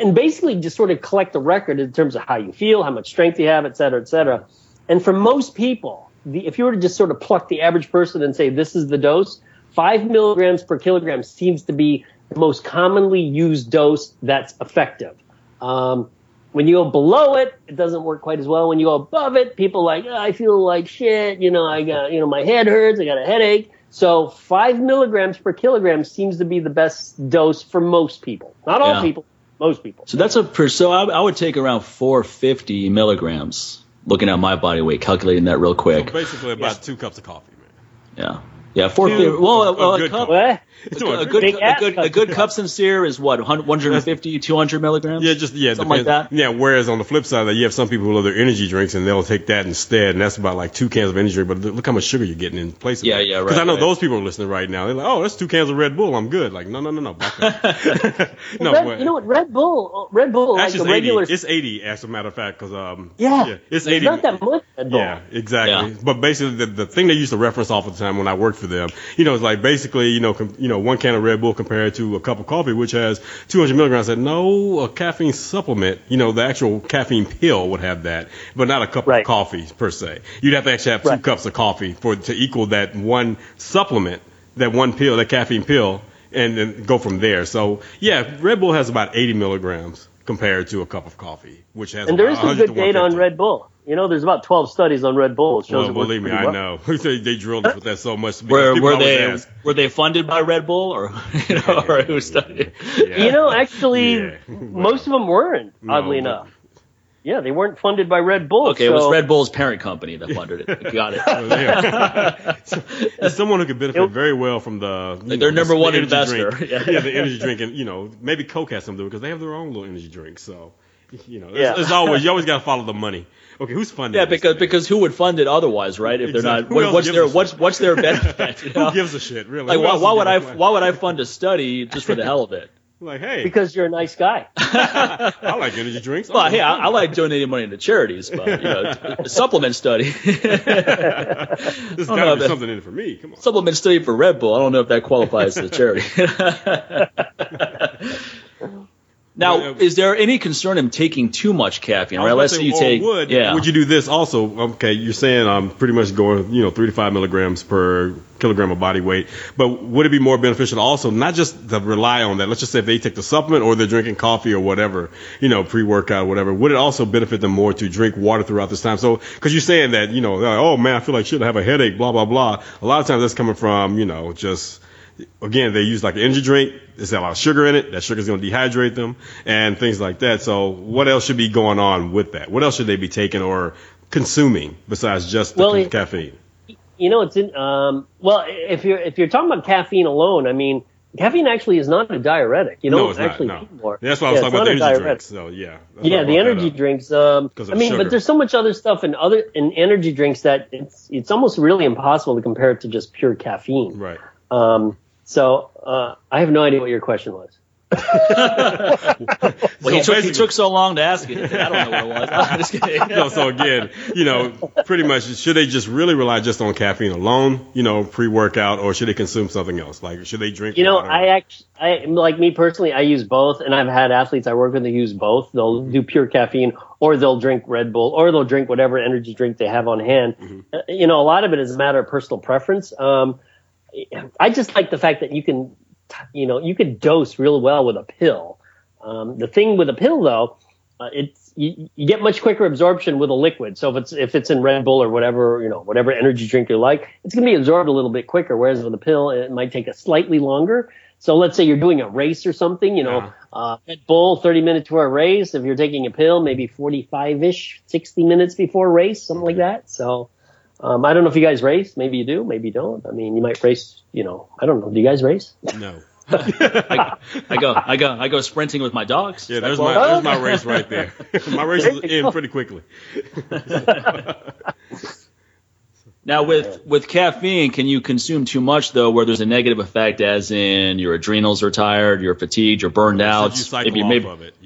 And basically just sort of collect the record in terms of how you feel, how much strength you have, et cetera, et cetera. And for most people, the, if you were to just sort of pluck the average person and say this is the dose, five milligrams per kilogram seems to be the most commonly used dose that's effective. Um, when you go below it, it doesn't work quite as well. When you go above it, people like, oh, I feel like shit. You know, I got, you know, my head hurts. I got a headache. So five milligrams per kilogram seems to be the best dose for most people. Not all yeah. people, most people. So that's a per. So I, I, would take around 450 milligrams. Looking at my body weight, calculating that real quick. So basically, about two cups of coffee, man. Yeah. Yeah, four. Two, well, a, a, a cup. What? A, a, good, a good, a good cup sincere is what 150, 200 milligrams. Yeah, just yeah, something depends. like that. Yeah. Whereas on the flip side, you have some people who love their energy drinks and they'll take that instead, and that's about like two cans of energy drink. But look how much sugar you're getting in place. Of yeah, that. yeah, right. Because I know right. those people are listening right now. They're like, oh, that's two cans of Red Bull. I'm good. Like, no, no, no, no. no, Red, you know what? Red Bull, Red Bull, like the regular. 80. It's 80, as a matter of fact, because um, yeah, yeah, it's 80. It's not that much. Red Bull. Yeah, exactly. Yeah. But basically, the, the thing they used to reference off all the time when I worked for them, you know, it's like basically, you know, com- you know, one can of Red Bull compared to a cup of coffee, which has 200 milligrams. I said, no, a caffeine supplement, you know, the actual caffeine pill would have that, but not a cup right. of coffee per se. You'd have to actually have two right. cups of coffee for to equal that one supplement, that one pill, that caffeine pill, and then go from there. So yeah, Red Bull has about 80 milligrams compared to a cup of coffee, which has and there is some good data on Red Bull. You know, there's about 12 studies on Red Bull. It shows well, believe me, well. I know. they drilled us with that so much. Were, were they ask. were they funded by Red Bull or you know, or who studied? Yeah. You know, actually, yeah. most of them weren't. Oddly no, enough. Yeah, they weren't funded by Red Bull. Okay, so. it was Red Bull's parent company that funded it. Got it. It's someone who could benefit very well from the like their know, number the, one the investor. Yeah. yeah. the energy drink, and you know maybe Coke has some to it because they have their own little energy drink. So you know, yeah. it's, always you always got to follow the money. Okay, who's funding? It? Yeah, because because who would fund it otherwise, right? If exactly. they're not, what, what's their what's what's their benefit? You know? who gives a shit, really? Like, why, why would I why would I fund a study just for the hell of it? Like, hey, because you're a nice guy. I like energy drinks. Well, hey, I, I, like donating money to charities, but you know, supplement study. There's got to be something in it for me. Come on. Supplement study for Red Bull. I don't know if that qualifies as a charity. Now, uh, is there any concern in taking too much caffeine? Right, let's say you take. Would, yeah. Would you do this also? Okay, you're saying I'm pretty much going, you know, three to five milligrams per kilogram of body weight. But would it be more beneficial also not just to rely on that? Let's just say if they take the supplement or they're drinking coffee or whatever, you know, pre-workout or whatever. Would it also benefit them more to drink water throughout this time? So, because you're saying that, you know, like, oh man, I feel like shit, I have a headache, blah blah blah. A lot of times that's coming from, you know, just again, they use like an energy drink. There's a lot of sugar in it. That sugar is going to dehydrate them and things like that. So what else should be going on with that? What else should they be taking or consuming besides just the well, caffeine? you know, it's in. Um, well, if you're if you're talking about caffeine alone, I mean, caffeine actually is not a diuretic. You No, don't it's not, actually no. more. That's why I was Yeah, talking about energy diuretic. drinks. So yeah. Yeah, the energy drinks. Um, I mean, sugar. but there's so much other stuff in other in energy drinks that it's it's almost really impossible to compare it to just pure caffeine. Right. Um, so uh, I have no idea what your question was. Well, he, took, he took so long to ask it. I don't know what it was. I'm just kidding. no, so again, you know, pretty much, should they just really rely just on caffeine alone, you know, pre-workout, or should they consume something else? Like, should they drink? You know, water? I actually, I like me personally, I use both, and I've had athletes I work with that use both. They'll do pure caffeine, or they'll drink Red Bull, or they'll drink whatever energy drink they have on hand. Uh, you know, a lot of it is a matter of personal preference. Um, I just like the fact that you can, you know, you can dose real well with a pill. Um, the thing with a pill, though, uh, it's you, you get much quicker absorption with a liquid. So if it's if it's in Red Bull or whatever you know whatever energy drink you like, it's going to be absorbed a little bit quicker. Whereas with a pill, it might take a slightly longer. So let's say you're doing a race or something, you know, Yeah. uh, Red Bull 30 minutes for a race. If you're taking a pill, maybe 45 ish, 60 minutes before race, something like that. So. Um, I don't know if you guys race. Maybe you do. Maybe you don't. I mean, you might race. You know, I don't know. Do you guys race? no. I, I go, I go, I go sprinting with my dogs. Yeah, that there's close? my there's my race right there. my race is in pretty quickly. Now with with caffeine, can you consume too much though, where there's a negative effect, as in your adrenals are tired, you're fatigued, you're burned out, Since you cycle maybe off maybe of it, you know.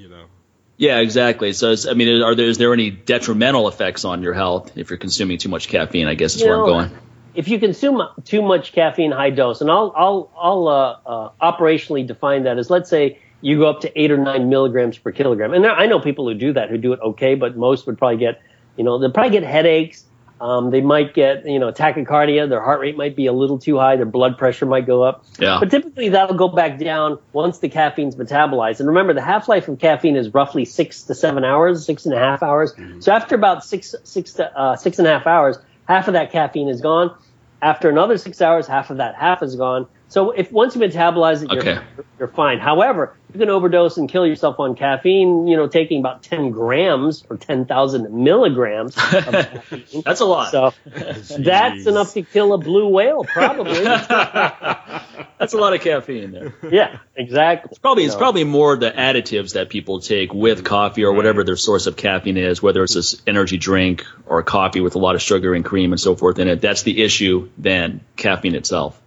Yeah, exactly. So it's, I mean, are there is there any detrimental effects on your health if you're consuming too much caffeine? I guess is You where I'm going. If you consume too much caffeine, high dose, and I'll I'll I'll uh, uh, operationally define that as let's say you go up to eight or nine milligrams per kilogram, and there, I know people who do that who do it okay, but most would probably get you know they'll probably get headaches. Um, they might get you know tachycardia. Their heart rate might be a little too high. Their blood pressure might go up. Yeah. But typically that'll go back down once the caffeine's metabolized. And remember, the half life of caffeine is roughly six to seven hours, six and a half hours. So after about six six to uh, six and a half hours, half of that caffeine is gone. After another six hours, half of that half is gone. So if once you metabolize it, you're, Okay. you're fine. However, you can overdose and kill yourself on caffeine. You know, taking about ten grams or ten thousand milligrams of. That's a lot. So that's enough to kill a blue whale, probably. That's a lot of caffeine there. yeah, exactly. Probably You it's know. probably more the additives that people take with coffee or whatever their source of caffeine is, whether it's this energy drink or coffee with a lot of sugar and cream and so forth in it. That's the issue than caffeine itself.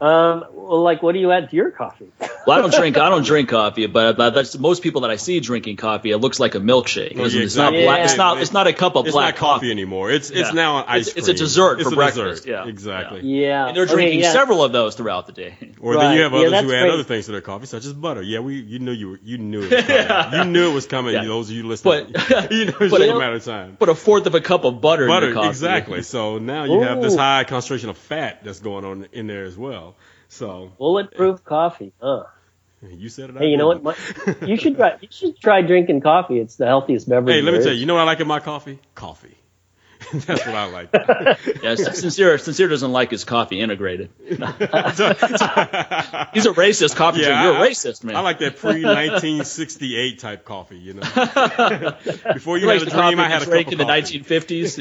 Um, well, like, what do you add to your coffee? Well, I don't drink. I don't drink coffee, but, uh, but that's most people that I see drinking coffee. It looks like a milkshake. It's, yeah, it's not. Black, Yeah. it's not. It's not a cup of It's black not coffee anymore. It's it's Yeah. now an ice It's- it's a dessert It's for a breakfast, dessert. yeah. Exactly. Yeah, And they're okay, drinking yeah. several of those throughout the day. Or then you have Yeah, others that's who add crazy. other things to their coffee, such as butter. Yeah, we you knew you were, you knew it was coming. You knew it was coming. Yeah. Those of you listening, But- you know it's but just a matter of time. Put a fourth of a cup of butter, Butter, exactly. So now you have this high concentration of fat that's going on in there as well. So Bulletproof coffee. Huh. you said it. I Hey, you know what? you should try. You should try drinking coffee. It's the healthiest beverage. Hey, let me there tell you. You know what I like in my coffee? Coffee. That's what I like. Yeah, sincere. Sincere doesn't like his coffee integrated. He's a racist coffee Yeah, drinker. You're a I- racist, man. I like that pre 1968 type coffee. You know, before you likes had a the coffee dream, I had a that drank cup in of the 1950s.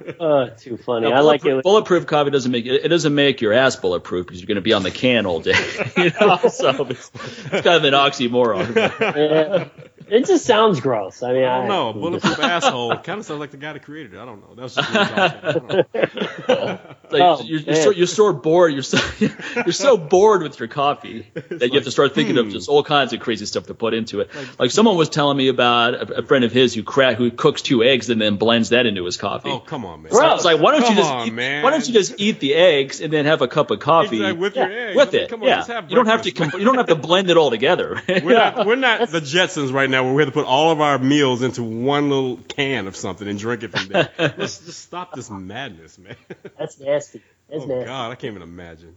Yeah. Oh, too funny. No, I like bulletproof, it. bulletproof coffee doesn't make it, it doesn't make your ass bulletproof because you're going to be on the can all day. you know, so it's, it's kind of an oxymoron. Yeah. It just sounds gross. I mean, I don't know. Bulletproof asshole kind of sounds like the guy that created it. I don't know. That was just me talking. I don't know. Like, Oh, you're, you're, so, you're so bored. You're so you're so bored with your coffee that you have to start thinking hmm. of just all kinds of crazy stuff to put into it. Like someone was telling me about a, a friend of his who crack who cooks two eggs and then blends that into his coffee. Oh, come on, man. Gross. I was like, why don't you just on, eat, man. why don't you just eat the eggs and then have a cup of coffee Exactly, with your Yeah. eggs. with I mean, it? Come on, yeah, just have you don't have to breakfast. you don't have to blend it all together. We're not, we're not the Jetsons right now where we have to put all of our meals into one little can of something and drink it from there. Let's just stop this madness, man. That's nasty. That's Oh, nasty. God, I can't even imagine.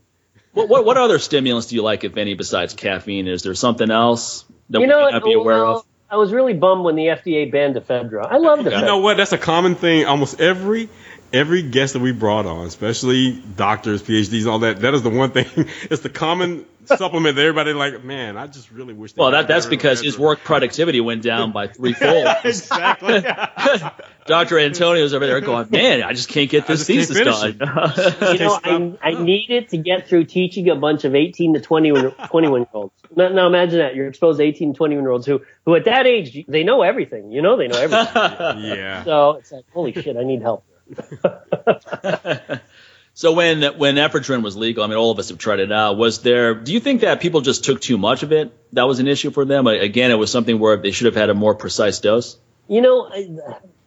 what, what what other stimulants do you like, if any, besides caffeine? Is there something else that You we know may what? not be aware Well, of? I was really bummed when the FDA banned ephedra. I love the You know what? That's a common thing. Almost every every guest that we brought on, especially doctors, PhDs, all that, that is the one thing. it's the common supplement that everybody like. Man, I just really wish. That. Well, that that's because his work productivity went down by threefold. exactly. Dr. Antonio's over there going, man, I just can't get this thesis done. you know, I, I needed to get through teaching a bunch of 18 to 20, 21 year olds. Now, now imagine that you're exposed to 18, 21 year olds who, who at that age, they know everything. You know, they know everything. yeah. So it's like, holy shit, I need help. so when when ephedrine was legal, I mean, all of us have tried it out. Was there? Do you think that people just took too much of it? That was an issue for them. Again, it was something where they should have had a more precise dose. You know, I,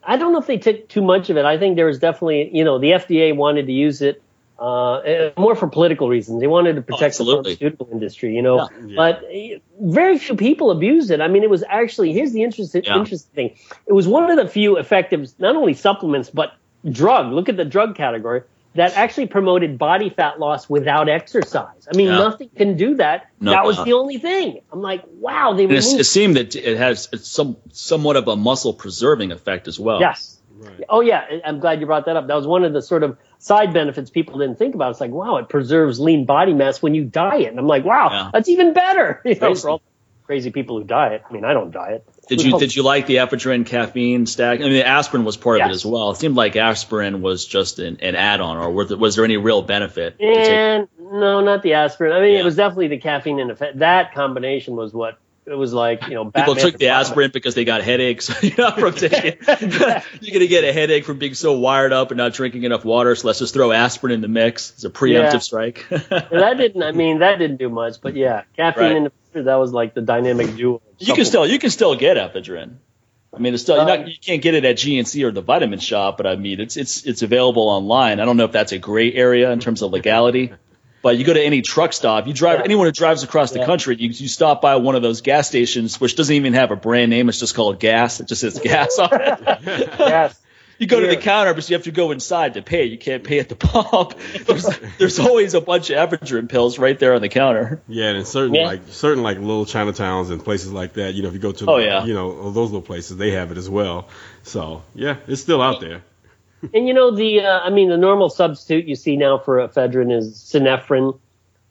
I don't know if they took too much of it. I think there was definitely, you know, the FDA wanted to use it uh, more for political reasons. They wanted to protect oh, the pharmaceutical industry, you know. Yeah. Yeah. But very few people abused it. I mean, it was actually here's the interesting yeah. interesting thing. It was one of the few effective, not only supplements but drug. Look at the drug category that actually promoted body fat loss without exercise. I mean, nothing can do that. No, that was the only thing. I'm like, wow. They it, it seemed that it has some somewhat of a muscle preserving effect as well. Yes. Right. Oh yeah, I'm glad you brought that up. That was one of the sort of side benefits people didn't think about. It's like, wow, it preserves lean body mass when you diet. And I'm like, wow, yeah. that's even better. You know, for all crazy people who diet. I mean, I don't diet. Did you did you like the ephedrine caffeine stack? I mean, the aspirin was part yes. of it as well. It seemed like aspirin was just an, an add-on, or was there, was there any real benefit? And no, not the aspirin. I mean, yeah. it was definitely the caffeine and effect. That combination was what it was like you know Batman people took the aspirin because they got headaches you know from taking you're gonna get a headache from being so wired up and not drinking enough water so let's just throw aspirin in the mix it's a preemptive yeah. strike that didn't i mean that didn't do much but yeah caffeine right. the that was like the dynamic duo you can still you can still get ephedrine I mean, it's still not, uh, you can't get it at GNC or the vitamin shop, but I mean, it's it's it's available online. I don't know if that's a gray area in terms of legality. But you go to any truck stop, you drive, yeah. anyone who drives across the yeah. country, you, you stop by one of those gas stations, which doesn't even have a brand name. It's just called gas. It just says gas on it. yes. You go yeah. to the counter, but you have to go inside to pay. You can't pay at the pump. There's, there's always a bunch of ephedrine pills right there on the counter. Yeah, and certain yeah. like certain like little Chinatowns and places like that. You know, if you go to oh, yeah. you know those little places, they have it as well. So yeah, it's still out there and you know the uh, I mean the normal substitute you see now for ephedrine is synephrine.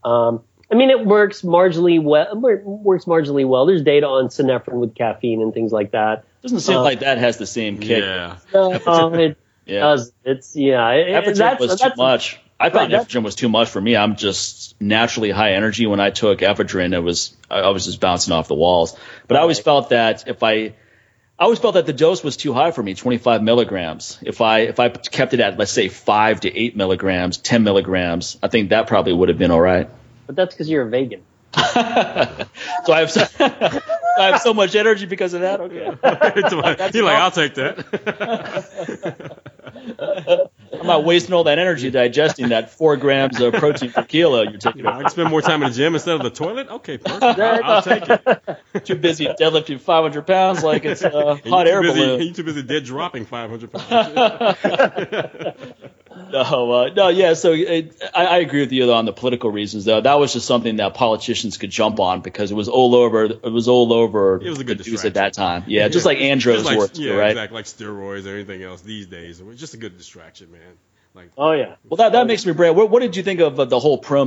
Um, I mean it works marginally well. Works marginally well. There's data on synephrine with caffeine and things like that. Doesn't seem uh, like that has the same kick. Yeah. Uh, it yeah. does. It's yeah. It, that's, was that's, too much. I thought right, ephedrine was too much for me. I'm just naturally high energy. When I took ephedrine, it was I was just bouncing off the walls. But I always felt that if I I always felt that the dose was too high for me, 25 milligrams. If I if I kept it at let's say five to eight milligrams, 10 milligrams, I think that probably would have been all right. But that's because you're a vegan. so I have so, I have so much energy because of that. Okay, you're like, I'll take that. I'm not wasting all that energy digesting that four grams of protein per kilo you're taking. I can spend more time in the gym instead of the toilet. Okay, perfect. I'll, I'll take it. too busy deadlifting 500 pounds like it's a hot air busy, balloon. You're too busy dead dropping 500 pounds. No, uh, no, yeah. So it, I, I, agree with you on the political reasons. Though that was just something that politicians could jump on because it was all over. It was all over. It was a good news at that time. Yeah, yeah. just like Andros like, yeah, right? Exactly, like steroids or anything else these days. It was just a good distraction, man. Like, oh yeah. Well, that, that makes me, Brad. What, what did you think of the whole pro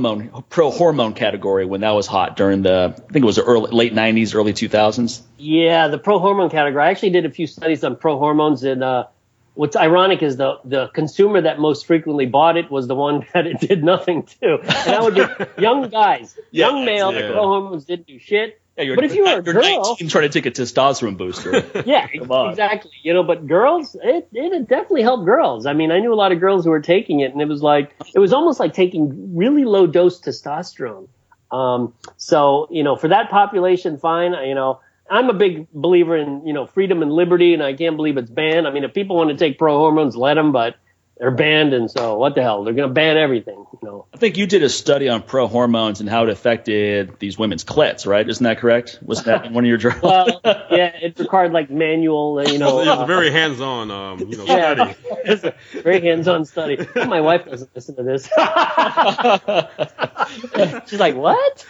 pro hormone category when that was hot during the? I think it was the early late '90s, early 2000s. Yeah, the pro hormone category. I actually did a few studies on pro hormones, and uh, what's ironic is the the consumer that most frequently bought it was the one that it did nothing to, and that would be young guys, yeah, young male. Yeah. The hormones didn't do shit. Yeah, but if you were a girl, 19 trying to take a testosterone booster. yeah, exactly. You know, but girls, it it definitely helped girls. I mean, I knew a lot of girls who were taking it, and it was like it was almost like taking really low dose testosterone. Um, so you know, for that population, fine. You know, I'm a big believer in you know freedom and liberty, and I can't believe it's banned. I mean, if people want to take pro hormones, let them, but they're banned, and so what the hell? They're going to ban everything. You know. I think you did a study on pro hormones and how it affected these women's clits, right? Isn't that correct? Was that one of your journals? well, yeah, it required like manual, uh, you know. It was a very hands-on, um, you know, yeah, study. it's a very hands-on study. My wife doesn't listen to this. She's like, what?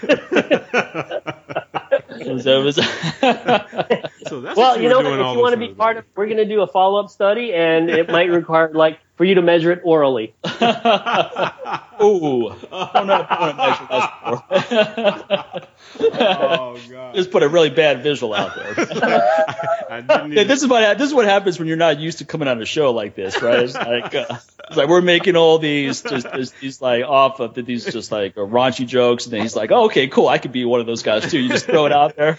so, was, so well, you know, if you want to be part of, we're going to do a follow-up study, and it might require like for you to measure it orally. Ooh, I don't know if I want to measure that. Oh god. Just put a really bad visual out there. I didn't Yeah, this is what this is what happens when you're not used to coming on a show like this, right? It's like uh, it's like we're making all these just these, these like off of these just like uh, raunchy jokes, and then he's like, oh, "Okay, cool, I could be one of those guys too." You just throw it out there.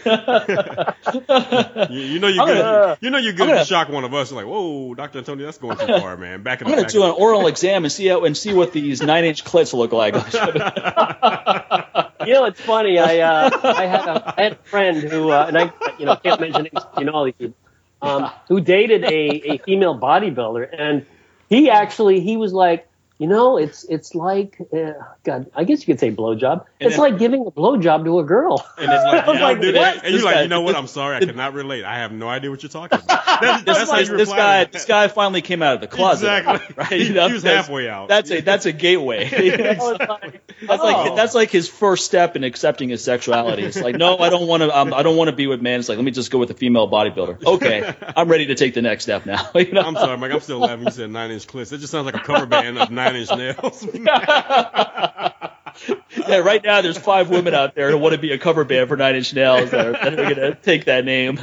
you, you know you're I'm good. gonna- you know you're good I'm gonna- to shock one of us. You're like, whoa, Doctor Antonio, that's going too far, man. Back in I'm gonna do an oral exam and see how and see what these nine inch clits look like. You know, it's funny. I uh, I had a I had a friend who, uh, and I you know can't mention names, you know all these people, um, who dated a, a female bodybuilder, and he actually he was like, you know, it's it's like, uh, God, I guess you could say blowjob. It's then- like giving a blowjob to a girl. And it's like, I was you like, don't do what? that. And This you're like, guy- you know what? I'm sorry, I cannot relate. I have no idea what you're talking about. That- this, that's how this, you this guy, this guy finally came out of the closet. Exactly. Right? He- You know, he was that's- halfway out. That's a that's a gateway. I was like, That's oh. like that's like his first step in accepting his sexuality. It's like, no, I don't want to. Um, I don't want to be with men. It's like, let me just go with a female bodybuilder. Okay, I'm ready to take the next step now. You know? I'm sorry, Mike. I'm still laughing. You said nine inch clips. It just sounds like a cover band of nine inch nails. yeah, right now there's five women out there who want to be a cover band for Nine Inch Nails that are, that are gonna take that name.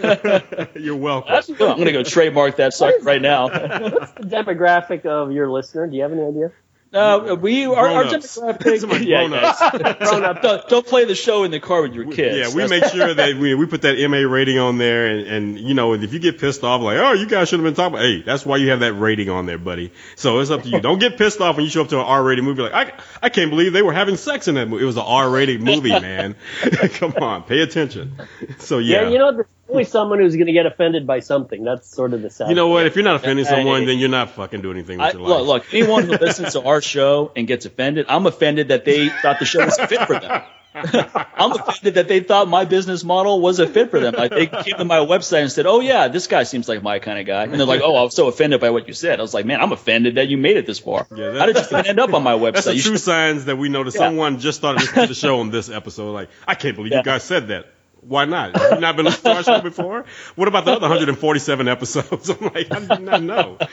You're welcome. I'm gonna go trademark that sucker right now. What's the demographic of your listener? Do you have any idea? Uh, we our, our Grown-ups. demographic. Some are yeah, grown-ups. yeah. Grown-up. Don't, don't play the show in the car with your kids. Yeah, we That's- make sure that we, we put that MA rating on there, and, and you know, if you get pissed off, like, oh, you guys should have been talking. About, hey, that's why you have that rating on there, buddy. So it's up to you. Don't get pissed off when you show up to an R-rated movie. Like, I, I can't believe they were having sex in that movie. It was an R-rated movie, man. Come on, pay attention. So yeah, Yeah, you know, there's always someone who's going to get offended by something. That's sort of the sad. You know what? If you're not offending Hey. someone, then you're not fucking doing anything with I, your look, life. look, anyone who listens to our show and gets offended, I'm offended that they thought the show was a fit for them. I'm offended that they thought my business model was a fit for them. Like they came to my website and said, "Oh yeah, this guy seems like my kind of guy," and they're like, "Oh, I was so offended by what you said." I was like, "Man, I'm offended that you made it this far. Yeah, that- How did you even end up on my website?" That's the You true should- signs that we know that Yeah. someone just started listening to the show on this episode. Like, I can't believe Yeah. you guys said that. Why not? Have you not been listening to our show before? What about the other 147 episodes? I'm like, I did not know?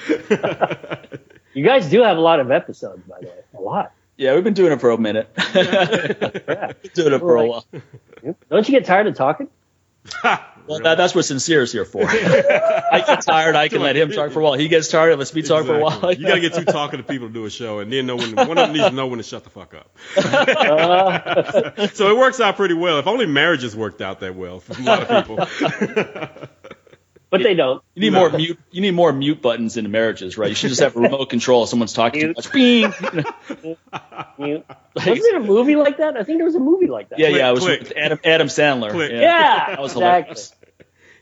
You guys do have a lot of episodes, by the way. A lot. yeah, we've been doing it for a minute. Been doing it for a while. Don't you get tired of talking? Well, that, that's what sincere is here for. I get tired. I can let him talk for a while. He gets tired. Let's me talk for a while. You gotta get two talking people to do a show, and then know when one of them needs to know when to shut the fuck up. Uh, so it works out pretty well. If only marriages worked out that well for a lot of people. But they don't. You need more mute. You need more mute buttons in marriages, right? You should just have a remote control. If someone's talking too Mute. much. Bing. You, wasn't there a movie like that? I think there was a movie like that. Yeah, yeah. It was Click. with Adam Adam Sandler. Click. Yeah. Yeah, That was exactly. hilarious.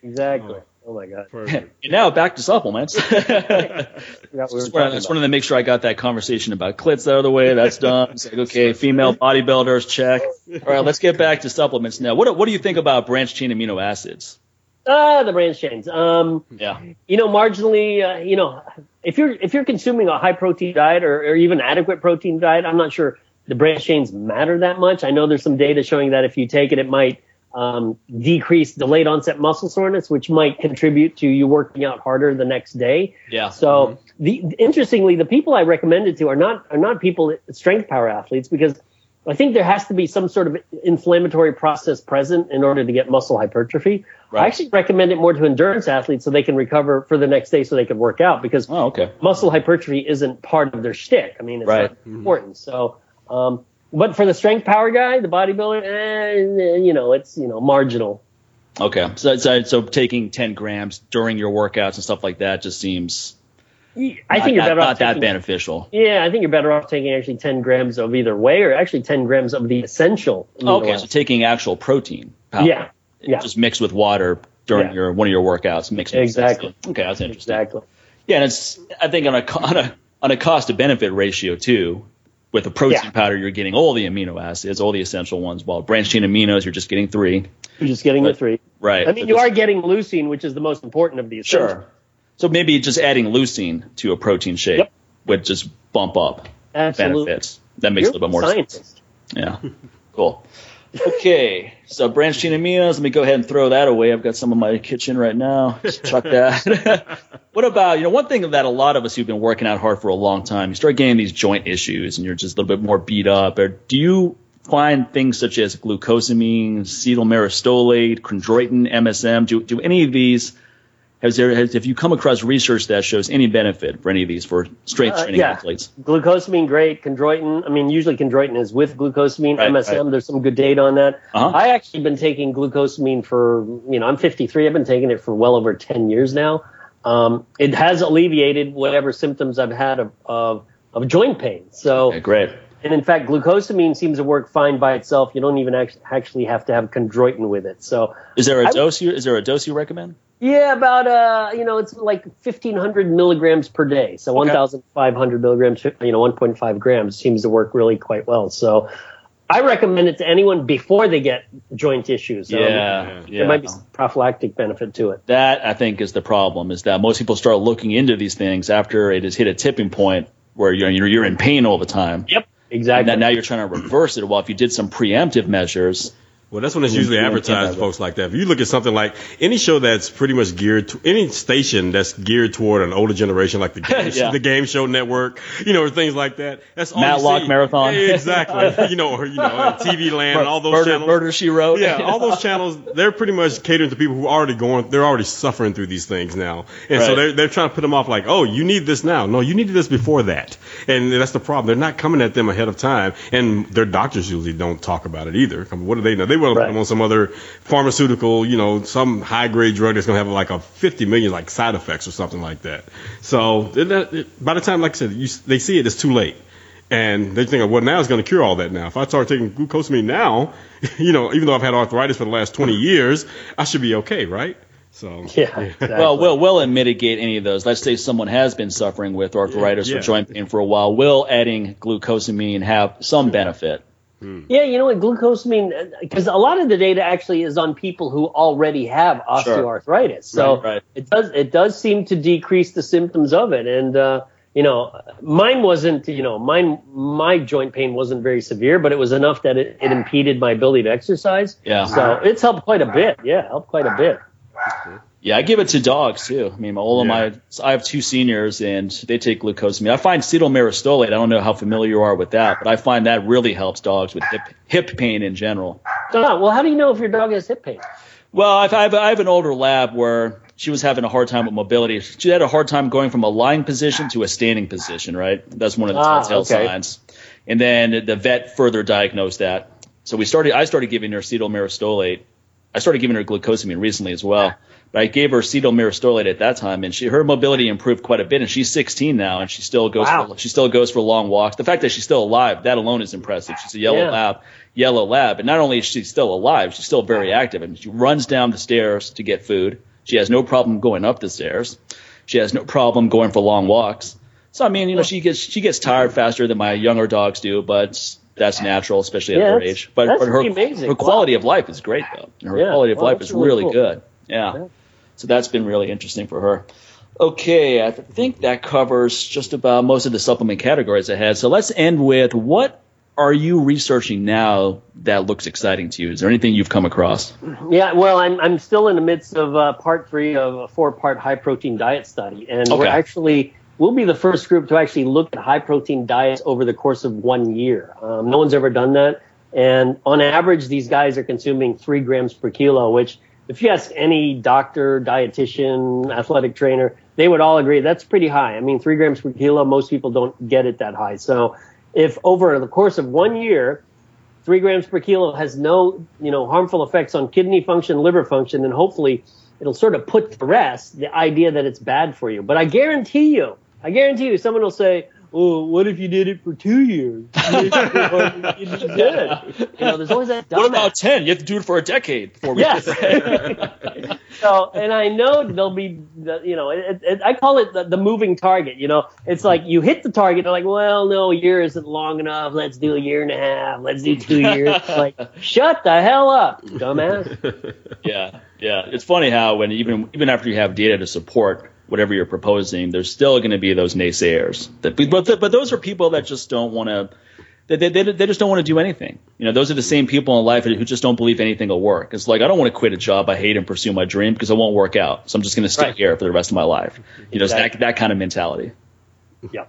Exactly. Oh, oh my god. Perfect. And now back to supplements. Forgot we were Just wanted, just wanted to make sure I got that conversation about clits out of the way. That's done. It's like, okay, female bodybuilders, check. All right, let's get back to supplements now. What, what do you think about branched chain amino acids? Ah, the branch chains. Um, Yeah. you know, marginally, uh, you know, if you're if you're consuming a high protein diet or, or even adequate protein diet, I'm not sure the branch chains matter that much. I know there's some data showing that if you take it, it might um, decrease delayed onset muscle soreness, which might contribute to you working out harder the next day. Yeah. So the interestingly, the people I recommend it to are not are not people strength power athletes because I think there has to be some sort of inflammatory process present in order to get muscle hypertrophy. Right. I actually recommend it more to endurance athletes so they can recover for the next day so they can work out because Oh, okay. muscle hypertrophy isn't part of their shtick. I mean, it's Right. not important. So, um, but for the strength power guy, the bodybuilder, eh, you know, it's you know marginal. Okay. So, so, so taking 10 grams during your workouts and stuff like that just seems I not think you're better not off that taking, beneficial. Yeah, I think you're better off taking actually 10 grams of either whey or actually 10 grams of the essential. Okay. So taking actual protein powder. Yeah, yeah. Just mixed with water during Yeah. your one of your workouts. It. Exactly. Okay, that's interesting. exactly. Yeah, and it's I think on a on a on a cost to benefit ratio too. With a protein Yeah. powder, you're getting all the amino acids, all the essential ones. While branched chain aminos, you're just getting three. You're just getting the three. Right. I mean, you are getting leucine, which is the most important of these. sure. So maybe just adding leucine to a protein shake Yep. would just bump up Absolutely. benefits. That makes You're a little bit more scientist. sense. Yeah. cool. Okay, so branched aminos. Let me go ahead and throw that away. I've got some in my kitchen right now. Just chuck that. what about you know one thing that a lot of us who've been working out hard for a long time, you start getting these joint issues, and you're just a little bit more beat up. Or do you find things such as glucosamine, acetyl myristoleate, chondroitin, MSM? Do do any of these has there has, have you come across research that shows any benefit for any of these for strength Uh, training yeah. athletes? Glucosamine, great. Chondroitin, I mean, usually chondroitin is with glucosamine. Right, MSM, right. there's some good data on that. Uh-huh. I actually been taking glucosamine for, you know, I'm 53. I've been taking it for well over 10 years now. Um, it has alleviated whatever symptoms I've had of, of, of joint pain. So, Okay, great. and in fact, glucosamine seems to work fine by itself. You don't even actually have to have chondroitin with it. So, Is there a I- dose you is there a dose you recommend? Yeah, about uh, you know, it's like fifteen hundred milligrams per day. So one thousand five hundred milligrams, you know, one point five grams seems to work really quite well. So I recommend it to anyone before they get joint issues. Um, yeah, there might be some prophylactic benefit to it. that I think is the problem is that most people start looking into these things after it has hit a tipping point where you're you're, you're in pain all the time. Yep, And exactly. that now you're trying to reverse it. Well, if you did some preemptive measures, Well, that's when it's usually advertised to folks like that. If you look at something like any show that's pretty much geared to any station that's geared toward an older generation, like the game, Yeah. the Game Show Network, you know, or things like that. That's all Matlock. Marathon. Yeah, exactly. you know, or you know, TV Land and all those murder, channels. murder she wrote. Yeah, all those channels, they're pretty much catering to people who are already going, they're already suffering through these things now. And so they're, they're trying to put them off like, oh, you need this now. No, you needed this before that. And that's the problem. They're not coming at them ahead of time. And their doctors usually don't talk about it either. I mean, what do they know? They want to Right. put them on some other pharmaceutical, you know, some high grade drug that's going to have like a 50 million like side effects or something like that. So it- it- by the time, like I said, you, they see it, it's too late. And they think, well, now it's going to cure all that now. If I start taking glucosamine now, you know, even though I've had arthritis for the last 20 years, I should be okay, right? So, yeah, exactly. Well, will will it mitigate any of those? Let's say someone has been suffering with arthritis Yeah. or joint pain for a while. Will adding glucosamine have some benefit? Yeah, you know what, glucosamine, because a lot of the data actually is on people who already have osteoarthritis. So Right, right. it does it does seem to decrease the symptoms of it. And uh, you know, mine wasn't, you know, mine my joint pain wasn't very severe, but it was enough that it, it impeded my ability to exercise. Yeah. So it's helped quite a bit. Yeah, helped quite a bit. Yeah, I give it to dogs too. I mean, all of Yeah. my I have two seniors and they take glucosamine. I find acetyl myristoleate. I don't know how familiar you are with that, but I find that really helps dogs with hip, hip pain in general. Ah, well, how do you know if your dog has hip pain? Well, I've, I've, I have an older lab where she was having a hard time with mobility. She had a hard time going from a lying position to a standing position, right? That's one of the Ah, telltale okay. signs. And then the vet further diagnosed that. So we started. I started giving her acetyl myristoleate. I started giving her glucosamine recently as well. But I gave her acetylmyristolate at that time, and she her mobility improved quite a bit. And she's 16 now, and she still goes. Wow. For, she still goes for long walks. The fact that she's still alive, that alone is impressive. She's a yellow Yeah. lab, yellow lab, and not only is she still alive, she's still very active. I mean, she runs down the stairs to get food. She has no problem going up the stairs. She has no problem going for long walks. So I mean, you know, she gets she gets tired faster than my younger dogs do, but that's natural, especially at Yeah, her age. But, but her her quality of life is great though. And Her Yeah, quality of life is really really cool. good. Yeah. Yeah. So that's been really interesting for her. Okay, I think that covers just about most of the supplement categories I had. So let's end with what are you researching now that looks exciting to you? Is there anything you've come across? Yeah, well, I'm I'm still in the midst of uh, part three of a four part high protein diet study, and we're actually we'll be the first group to actually look at high protein diets over the course of one year. Um, no one's ever done that, and on average, these guys are consuming three grams per kilo, which if you ask any doctor, dietitian, athletic trainer, they would all agree that's pretty high. I mean, three grams per kilo, most people don't get it that high. So if over the course of one year, three grams per kilo has no, you know, harmful effects on kidney function, liver function, then hopefully it'll sort of put to rest the idea that it's bad for you. But I guarantee you, I guarantee you, someone will say, "Oh, what if you did it for two years?" you did. You know, there's always that. What about 10? You have to do it for a decade before we Yes. get so, and I know there'll be, you know, it, it, I call it the, the moving target. You know, it's like you hit the target, they're like, well, no, a year isn't long enough. Let's do a year and a half. Let's do two years. like, shut the hell up, dumbass. yeah, yeah. It's funny how when even even after you have data to support whatever you're proposing, there's still going to be those naysayers. That, but but those are people that just don't want to. They, they, they just don't want to do anything. You know, those are the same people in life who just don't believe anything will work. It's like I don't want to quit a job I hate and pursue my dream because it won't work out. So I'm just going to stay Right. here for the rest of my life. You know, Exactly. that that kind of mentality. Yeah.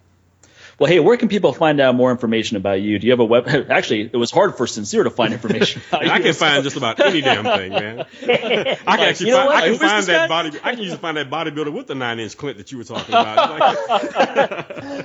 Well, hey, where can people find out more information about you? Do you have a web? Actually, it was hard for Sincere to find information. About I you. can find just about any damn thing, man. I can actually find. I can find that guy? body. I can usually find that bodybuilder with the nine inch Clint that you were talking about.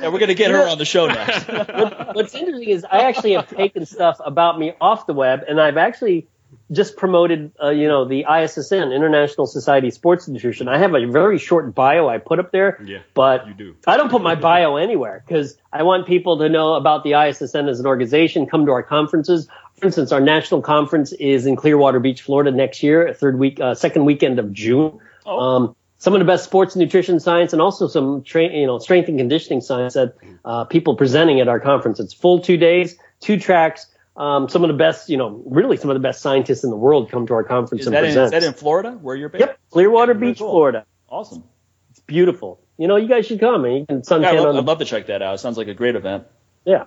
Yeah, we're gonna get her on the show next. What's interesting is I actually have taken stuff about me off the web, and I've actually just promoted, uh, you know, the ISSN, International Society Sports Nutrition. I have a very short bio I put up there, Yeah, but you do. I don't put my bio anywhere because I want people to know about the ISSN as an organization, come to our conferences. For instance, our national conference is in Clearwater Beach, Florida next year, third week, uh, second weekend of June. Oh. Um, some of the best sports nutrition science and also some tra- you know, strength and conditioning science that uh, people presenting at our conference. It's full two days, two tracks. Um, some of the best, you know, really some of the best scientists in the world come to our conference Is and that, in, present. is that in Florida, where you're based? Yep, Clearwater Very Beach, cool. Florida. Awesome. It's beautiful. You know, you guys should come and you can suntan Yeah, I'd, love, I'd love to check that out. It sounds like a great event. yeah.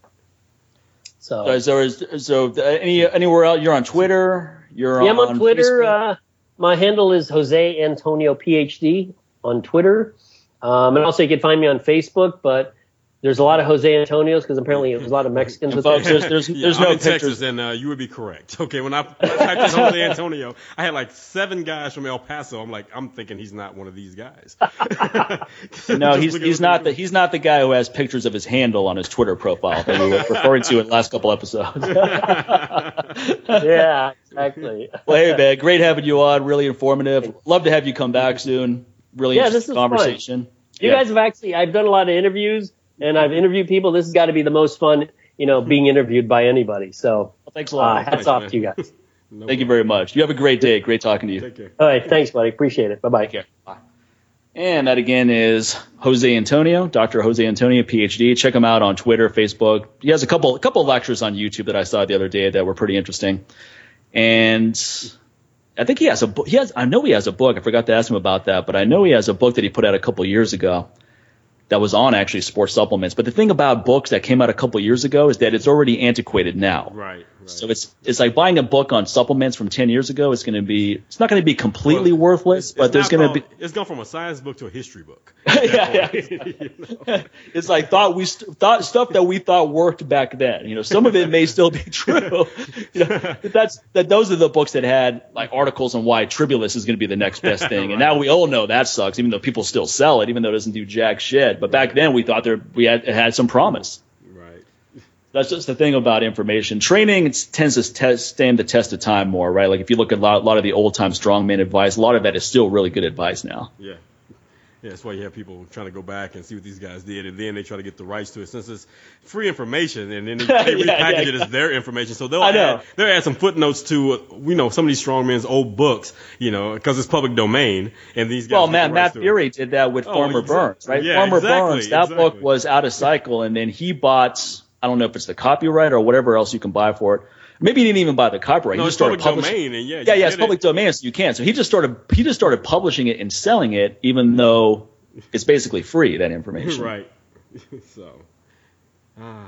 So So, so, is, so uh, any anywhere else? You're on Twitter. You're on, yeah, I'm on, on Twitter. Uh, my handle is Jose Antonio PhD on Twitter, um, and also you can find me on Facebook. But there's a lot of Jose Antonios because apparently there's a lot of Mexicans. With folks, there's, there's, Yeah, there's I'm no in pictures. Texas, and uh, you would be correct. Okay, when I, when I typed in Jose Antonio, I had like seven guys from El Paso. I'm like, I'm thinking he's not one of these guys. No, he's he's not the he's not the guy who has pictures of his handle on his Twitter profile that we were referring to in the last couple episodes. yeah, exactly. Well, hey man, great having you on. Really informative. Love to have you come back soon. Really Yeah, interesting this is fun. conversation. You Yeah. guys have actually, I've done a lot of interviews and I've interviewed people. This has got to be the most fun, you know, being interviewed by anybody. So Well, thanks a lot. uh, hats Thanks, off man. to you guys. No Thank you very much. You have a great day. Great talking to you. Take care. All right, thanks, buddy. Appreciate it. Bye bye. Take care. Bye. And that again is Jose Antonio, Dr. Jose Antonio, PhD. Check him out on Twitter, Facebook. He has a couple a couple of lectures on YouTube that I saw the other day that were pretty interesting. And I think he has a book. He has. I know he has a book. I forgot to ask him about that, but I know he has a book that he put out a couple years ago that was on actually sports supplements. But the thing about books that came out a couple years ago is that it's already antiquated now. Right. Right. So it's it's like buying a book on supplements from ten years ago. It's going to be it's not going to be completely Well, worthless, It's- but it's there's going to be It's gone from a science book to a history book. yeah, yeah. it's like thought we st- thought stuff that we thought worked back then. You know, some of it may still be true. You know, but that's that. Those are the books that had like articles on why Tribulus is going to be the next best thing, and now we all know that sucks. Even though people still sell it, even though it doesn't do jack shit. But back then we thought there we had it had some promise. That's just the thing about information. Training tends to test, stand the test of time more, right? Like if you look at a lot, a lot of the old time strongman advice, a lot of that is still really good advice now. Yeah. Yeah, that's why you have people trying to go back and see what these guys did, and then they try to get the rights to it since it's free information, and then they, they Yeah, repackage yeah. it as their information. So they'll add, they'll add some footnotes to, uh, you know, some of these strongmen's old books, you know, because it's public domain, and these guys. Well, Matt, the Matt rights to it. Furey did that with Oh, Farmer exactly. Burns, right? Yeah, Farmer exactly, Burns, that exactly. book was out of cycle, and then he bought, I don't know if it's the copyright or whatever else you can buy for it. Maybe he didn't even buy the copyright. No, he just started public publishing. domain, and yeah, yeah, yeah, it's public it. domain, so you can. So he just started, he just started publishing it and selling it, even though it's basically free. That information. right. so, ah,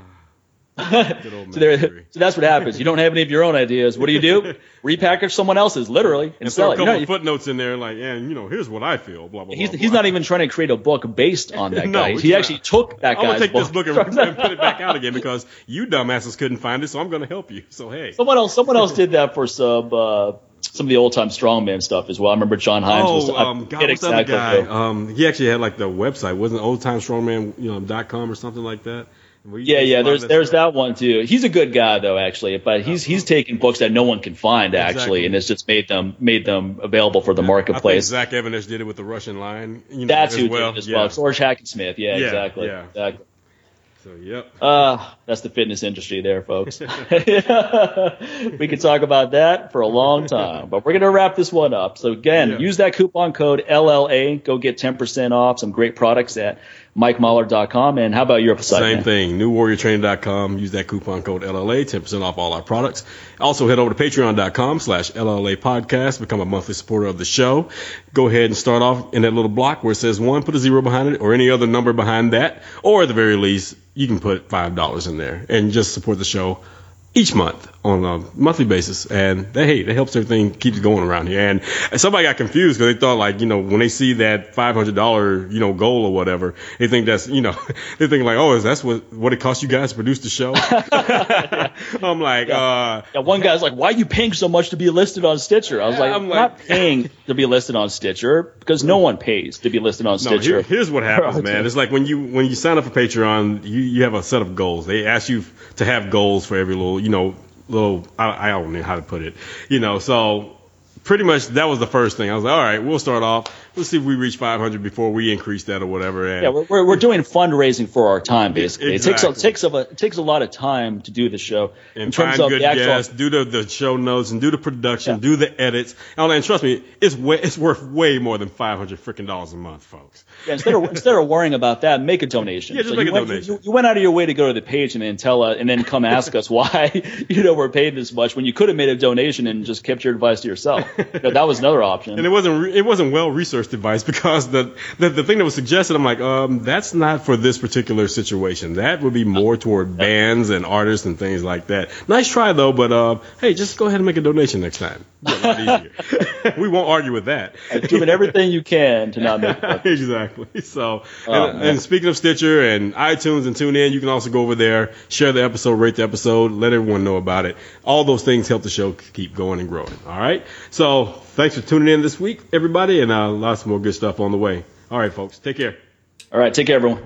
So, there, so that's what happens. You don't have any of your own ideas. What do you do? Repackage someone else's, literally, and, And sell throw a it. You couple know, footnotes in there, like, yeah, you know, here's what I feel. Blah blah. he's, blah, he's blah. not even trying to create a book based on that No, guy. he not. actually took that I'm gonna guy's take this book and, and put it back out again because you dumbasses couldn't find it, so I'm gonna help you. So hey. Someone else, someone else did that for some uh, some of the old time strongman stuff as well. I remember John Hines was. Oh, I um, God, what's exactly guy? Um, he actually had like the website, wasn't it? oldtimestrongman, you know, dot com or something like that. Yeah, yeah. a lot of There's there's that one too. He's a good guy though, actually. But he's he's taken books that no one can find actually, Exactly. and it's just made them made them available for the think marketplace. Zach Even-Esh did it with the Russian line. You know, That's as who well. did it as yeah. well. George Hackenschmidt. Yeah, Yeah, exactly. yeah. Exactly. So yep. Uh, that's the fitness industry there, folks. we could talk about that for a long time, but we're going to wrap this one up. So again, Yeah. use that coupon code LLA. Go get 10% off some great products at MikeMahler.com. And how about your site? Same man? thing. NewWarriorTraining.com. Use that coupon code LLA, 10% off all our products. Also head over to Patreon.com slash LLA podcast. Become a monthly supporter of the show. Go ahead and start off in that little block where it says one, put a zero behind it or any other number behind that. Or at the very least, you can put $5 in there and just support the show each month on a monthly basis. And they, hey, that helps everything keeps going around here. And somebody got confused because they thought like, you know, when they see that $500, you know, goal or whatever, they think that's, you know, they think like, oh, is that's what, what it costs you guys to produce the show? I'm like, yeah. uh, yeah, one guy's like, why are you paying so much to be listed on Stitcher? I was like, I'm, I'm not paying to be listed on Stitcher because no one pays to be listed on Stitcher. No, here, here's what happens, man. It's like when you, when you sign up for Patreon, you, you have a set of goals. They ask you to have goals for every little, you know, little I, I don't know how to put it, you know. So pretty much that was the first thing. I was like, all right, we'll start off let's see if we reach 500 before we increase that or whatever. And yeah, we're, we're doing fundraising for our time basically. Exactly. It takes a, takes a it takes a lot of time to do the show and in terms of the actual guests, do the, the show notes and do the production, yeah. do the edits. And, and trust me, it's way, it's worth way more than 500 freaking dollars a month, folks. Yeah, instead of instead of worrying about that, make a donation. Yeah, just so make a went, donation. You, you, went out of your way to go to the page and then tell us, and then come ask us why you know we're paid this much when you could have made a donation and just kept your advice to yourself. You that was another option. And it wasn't it wasn't well researched advice because the, the, the thing that was suggested, I'm like, um, that's not for this particular situation. That would be more toward bands and artists and things like that. Nice try though, but uh, hey, just go ahead and make a donation next time. we won't argue with that. Doing everything you can to not make it. exactly. So, oh, and, and, speaking of Stitcher and iTunes and TuneIn, you can also go over there, share the episode, rate the episode, let everyone know about it. All those things help the show keep going and growing. All right. So thanks for tuning in this week, everybody, and uh, lots more good stuff on the way. All right, folks. Take care. All right. Take care, everyone.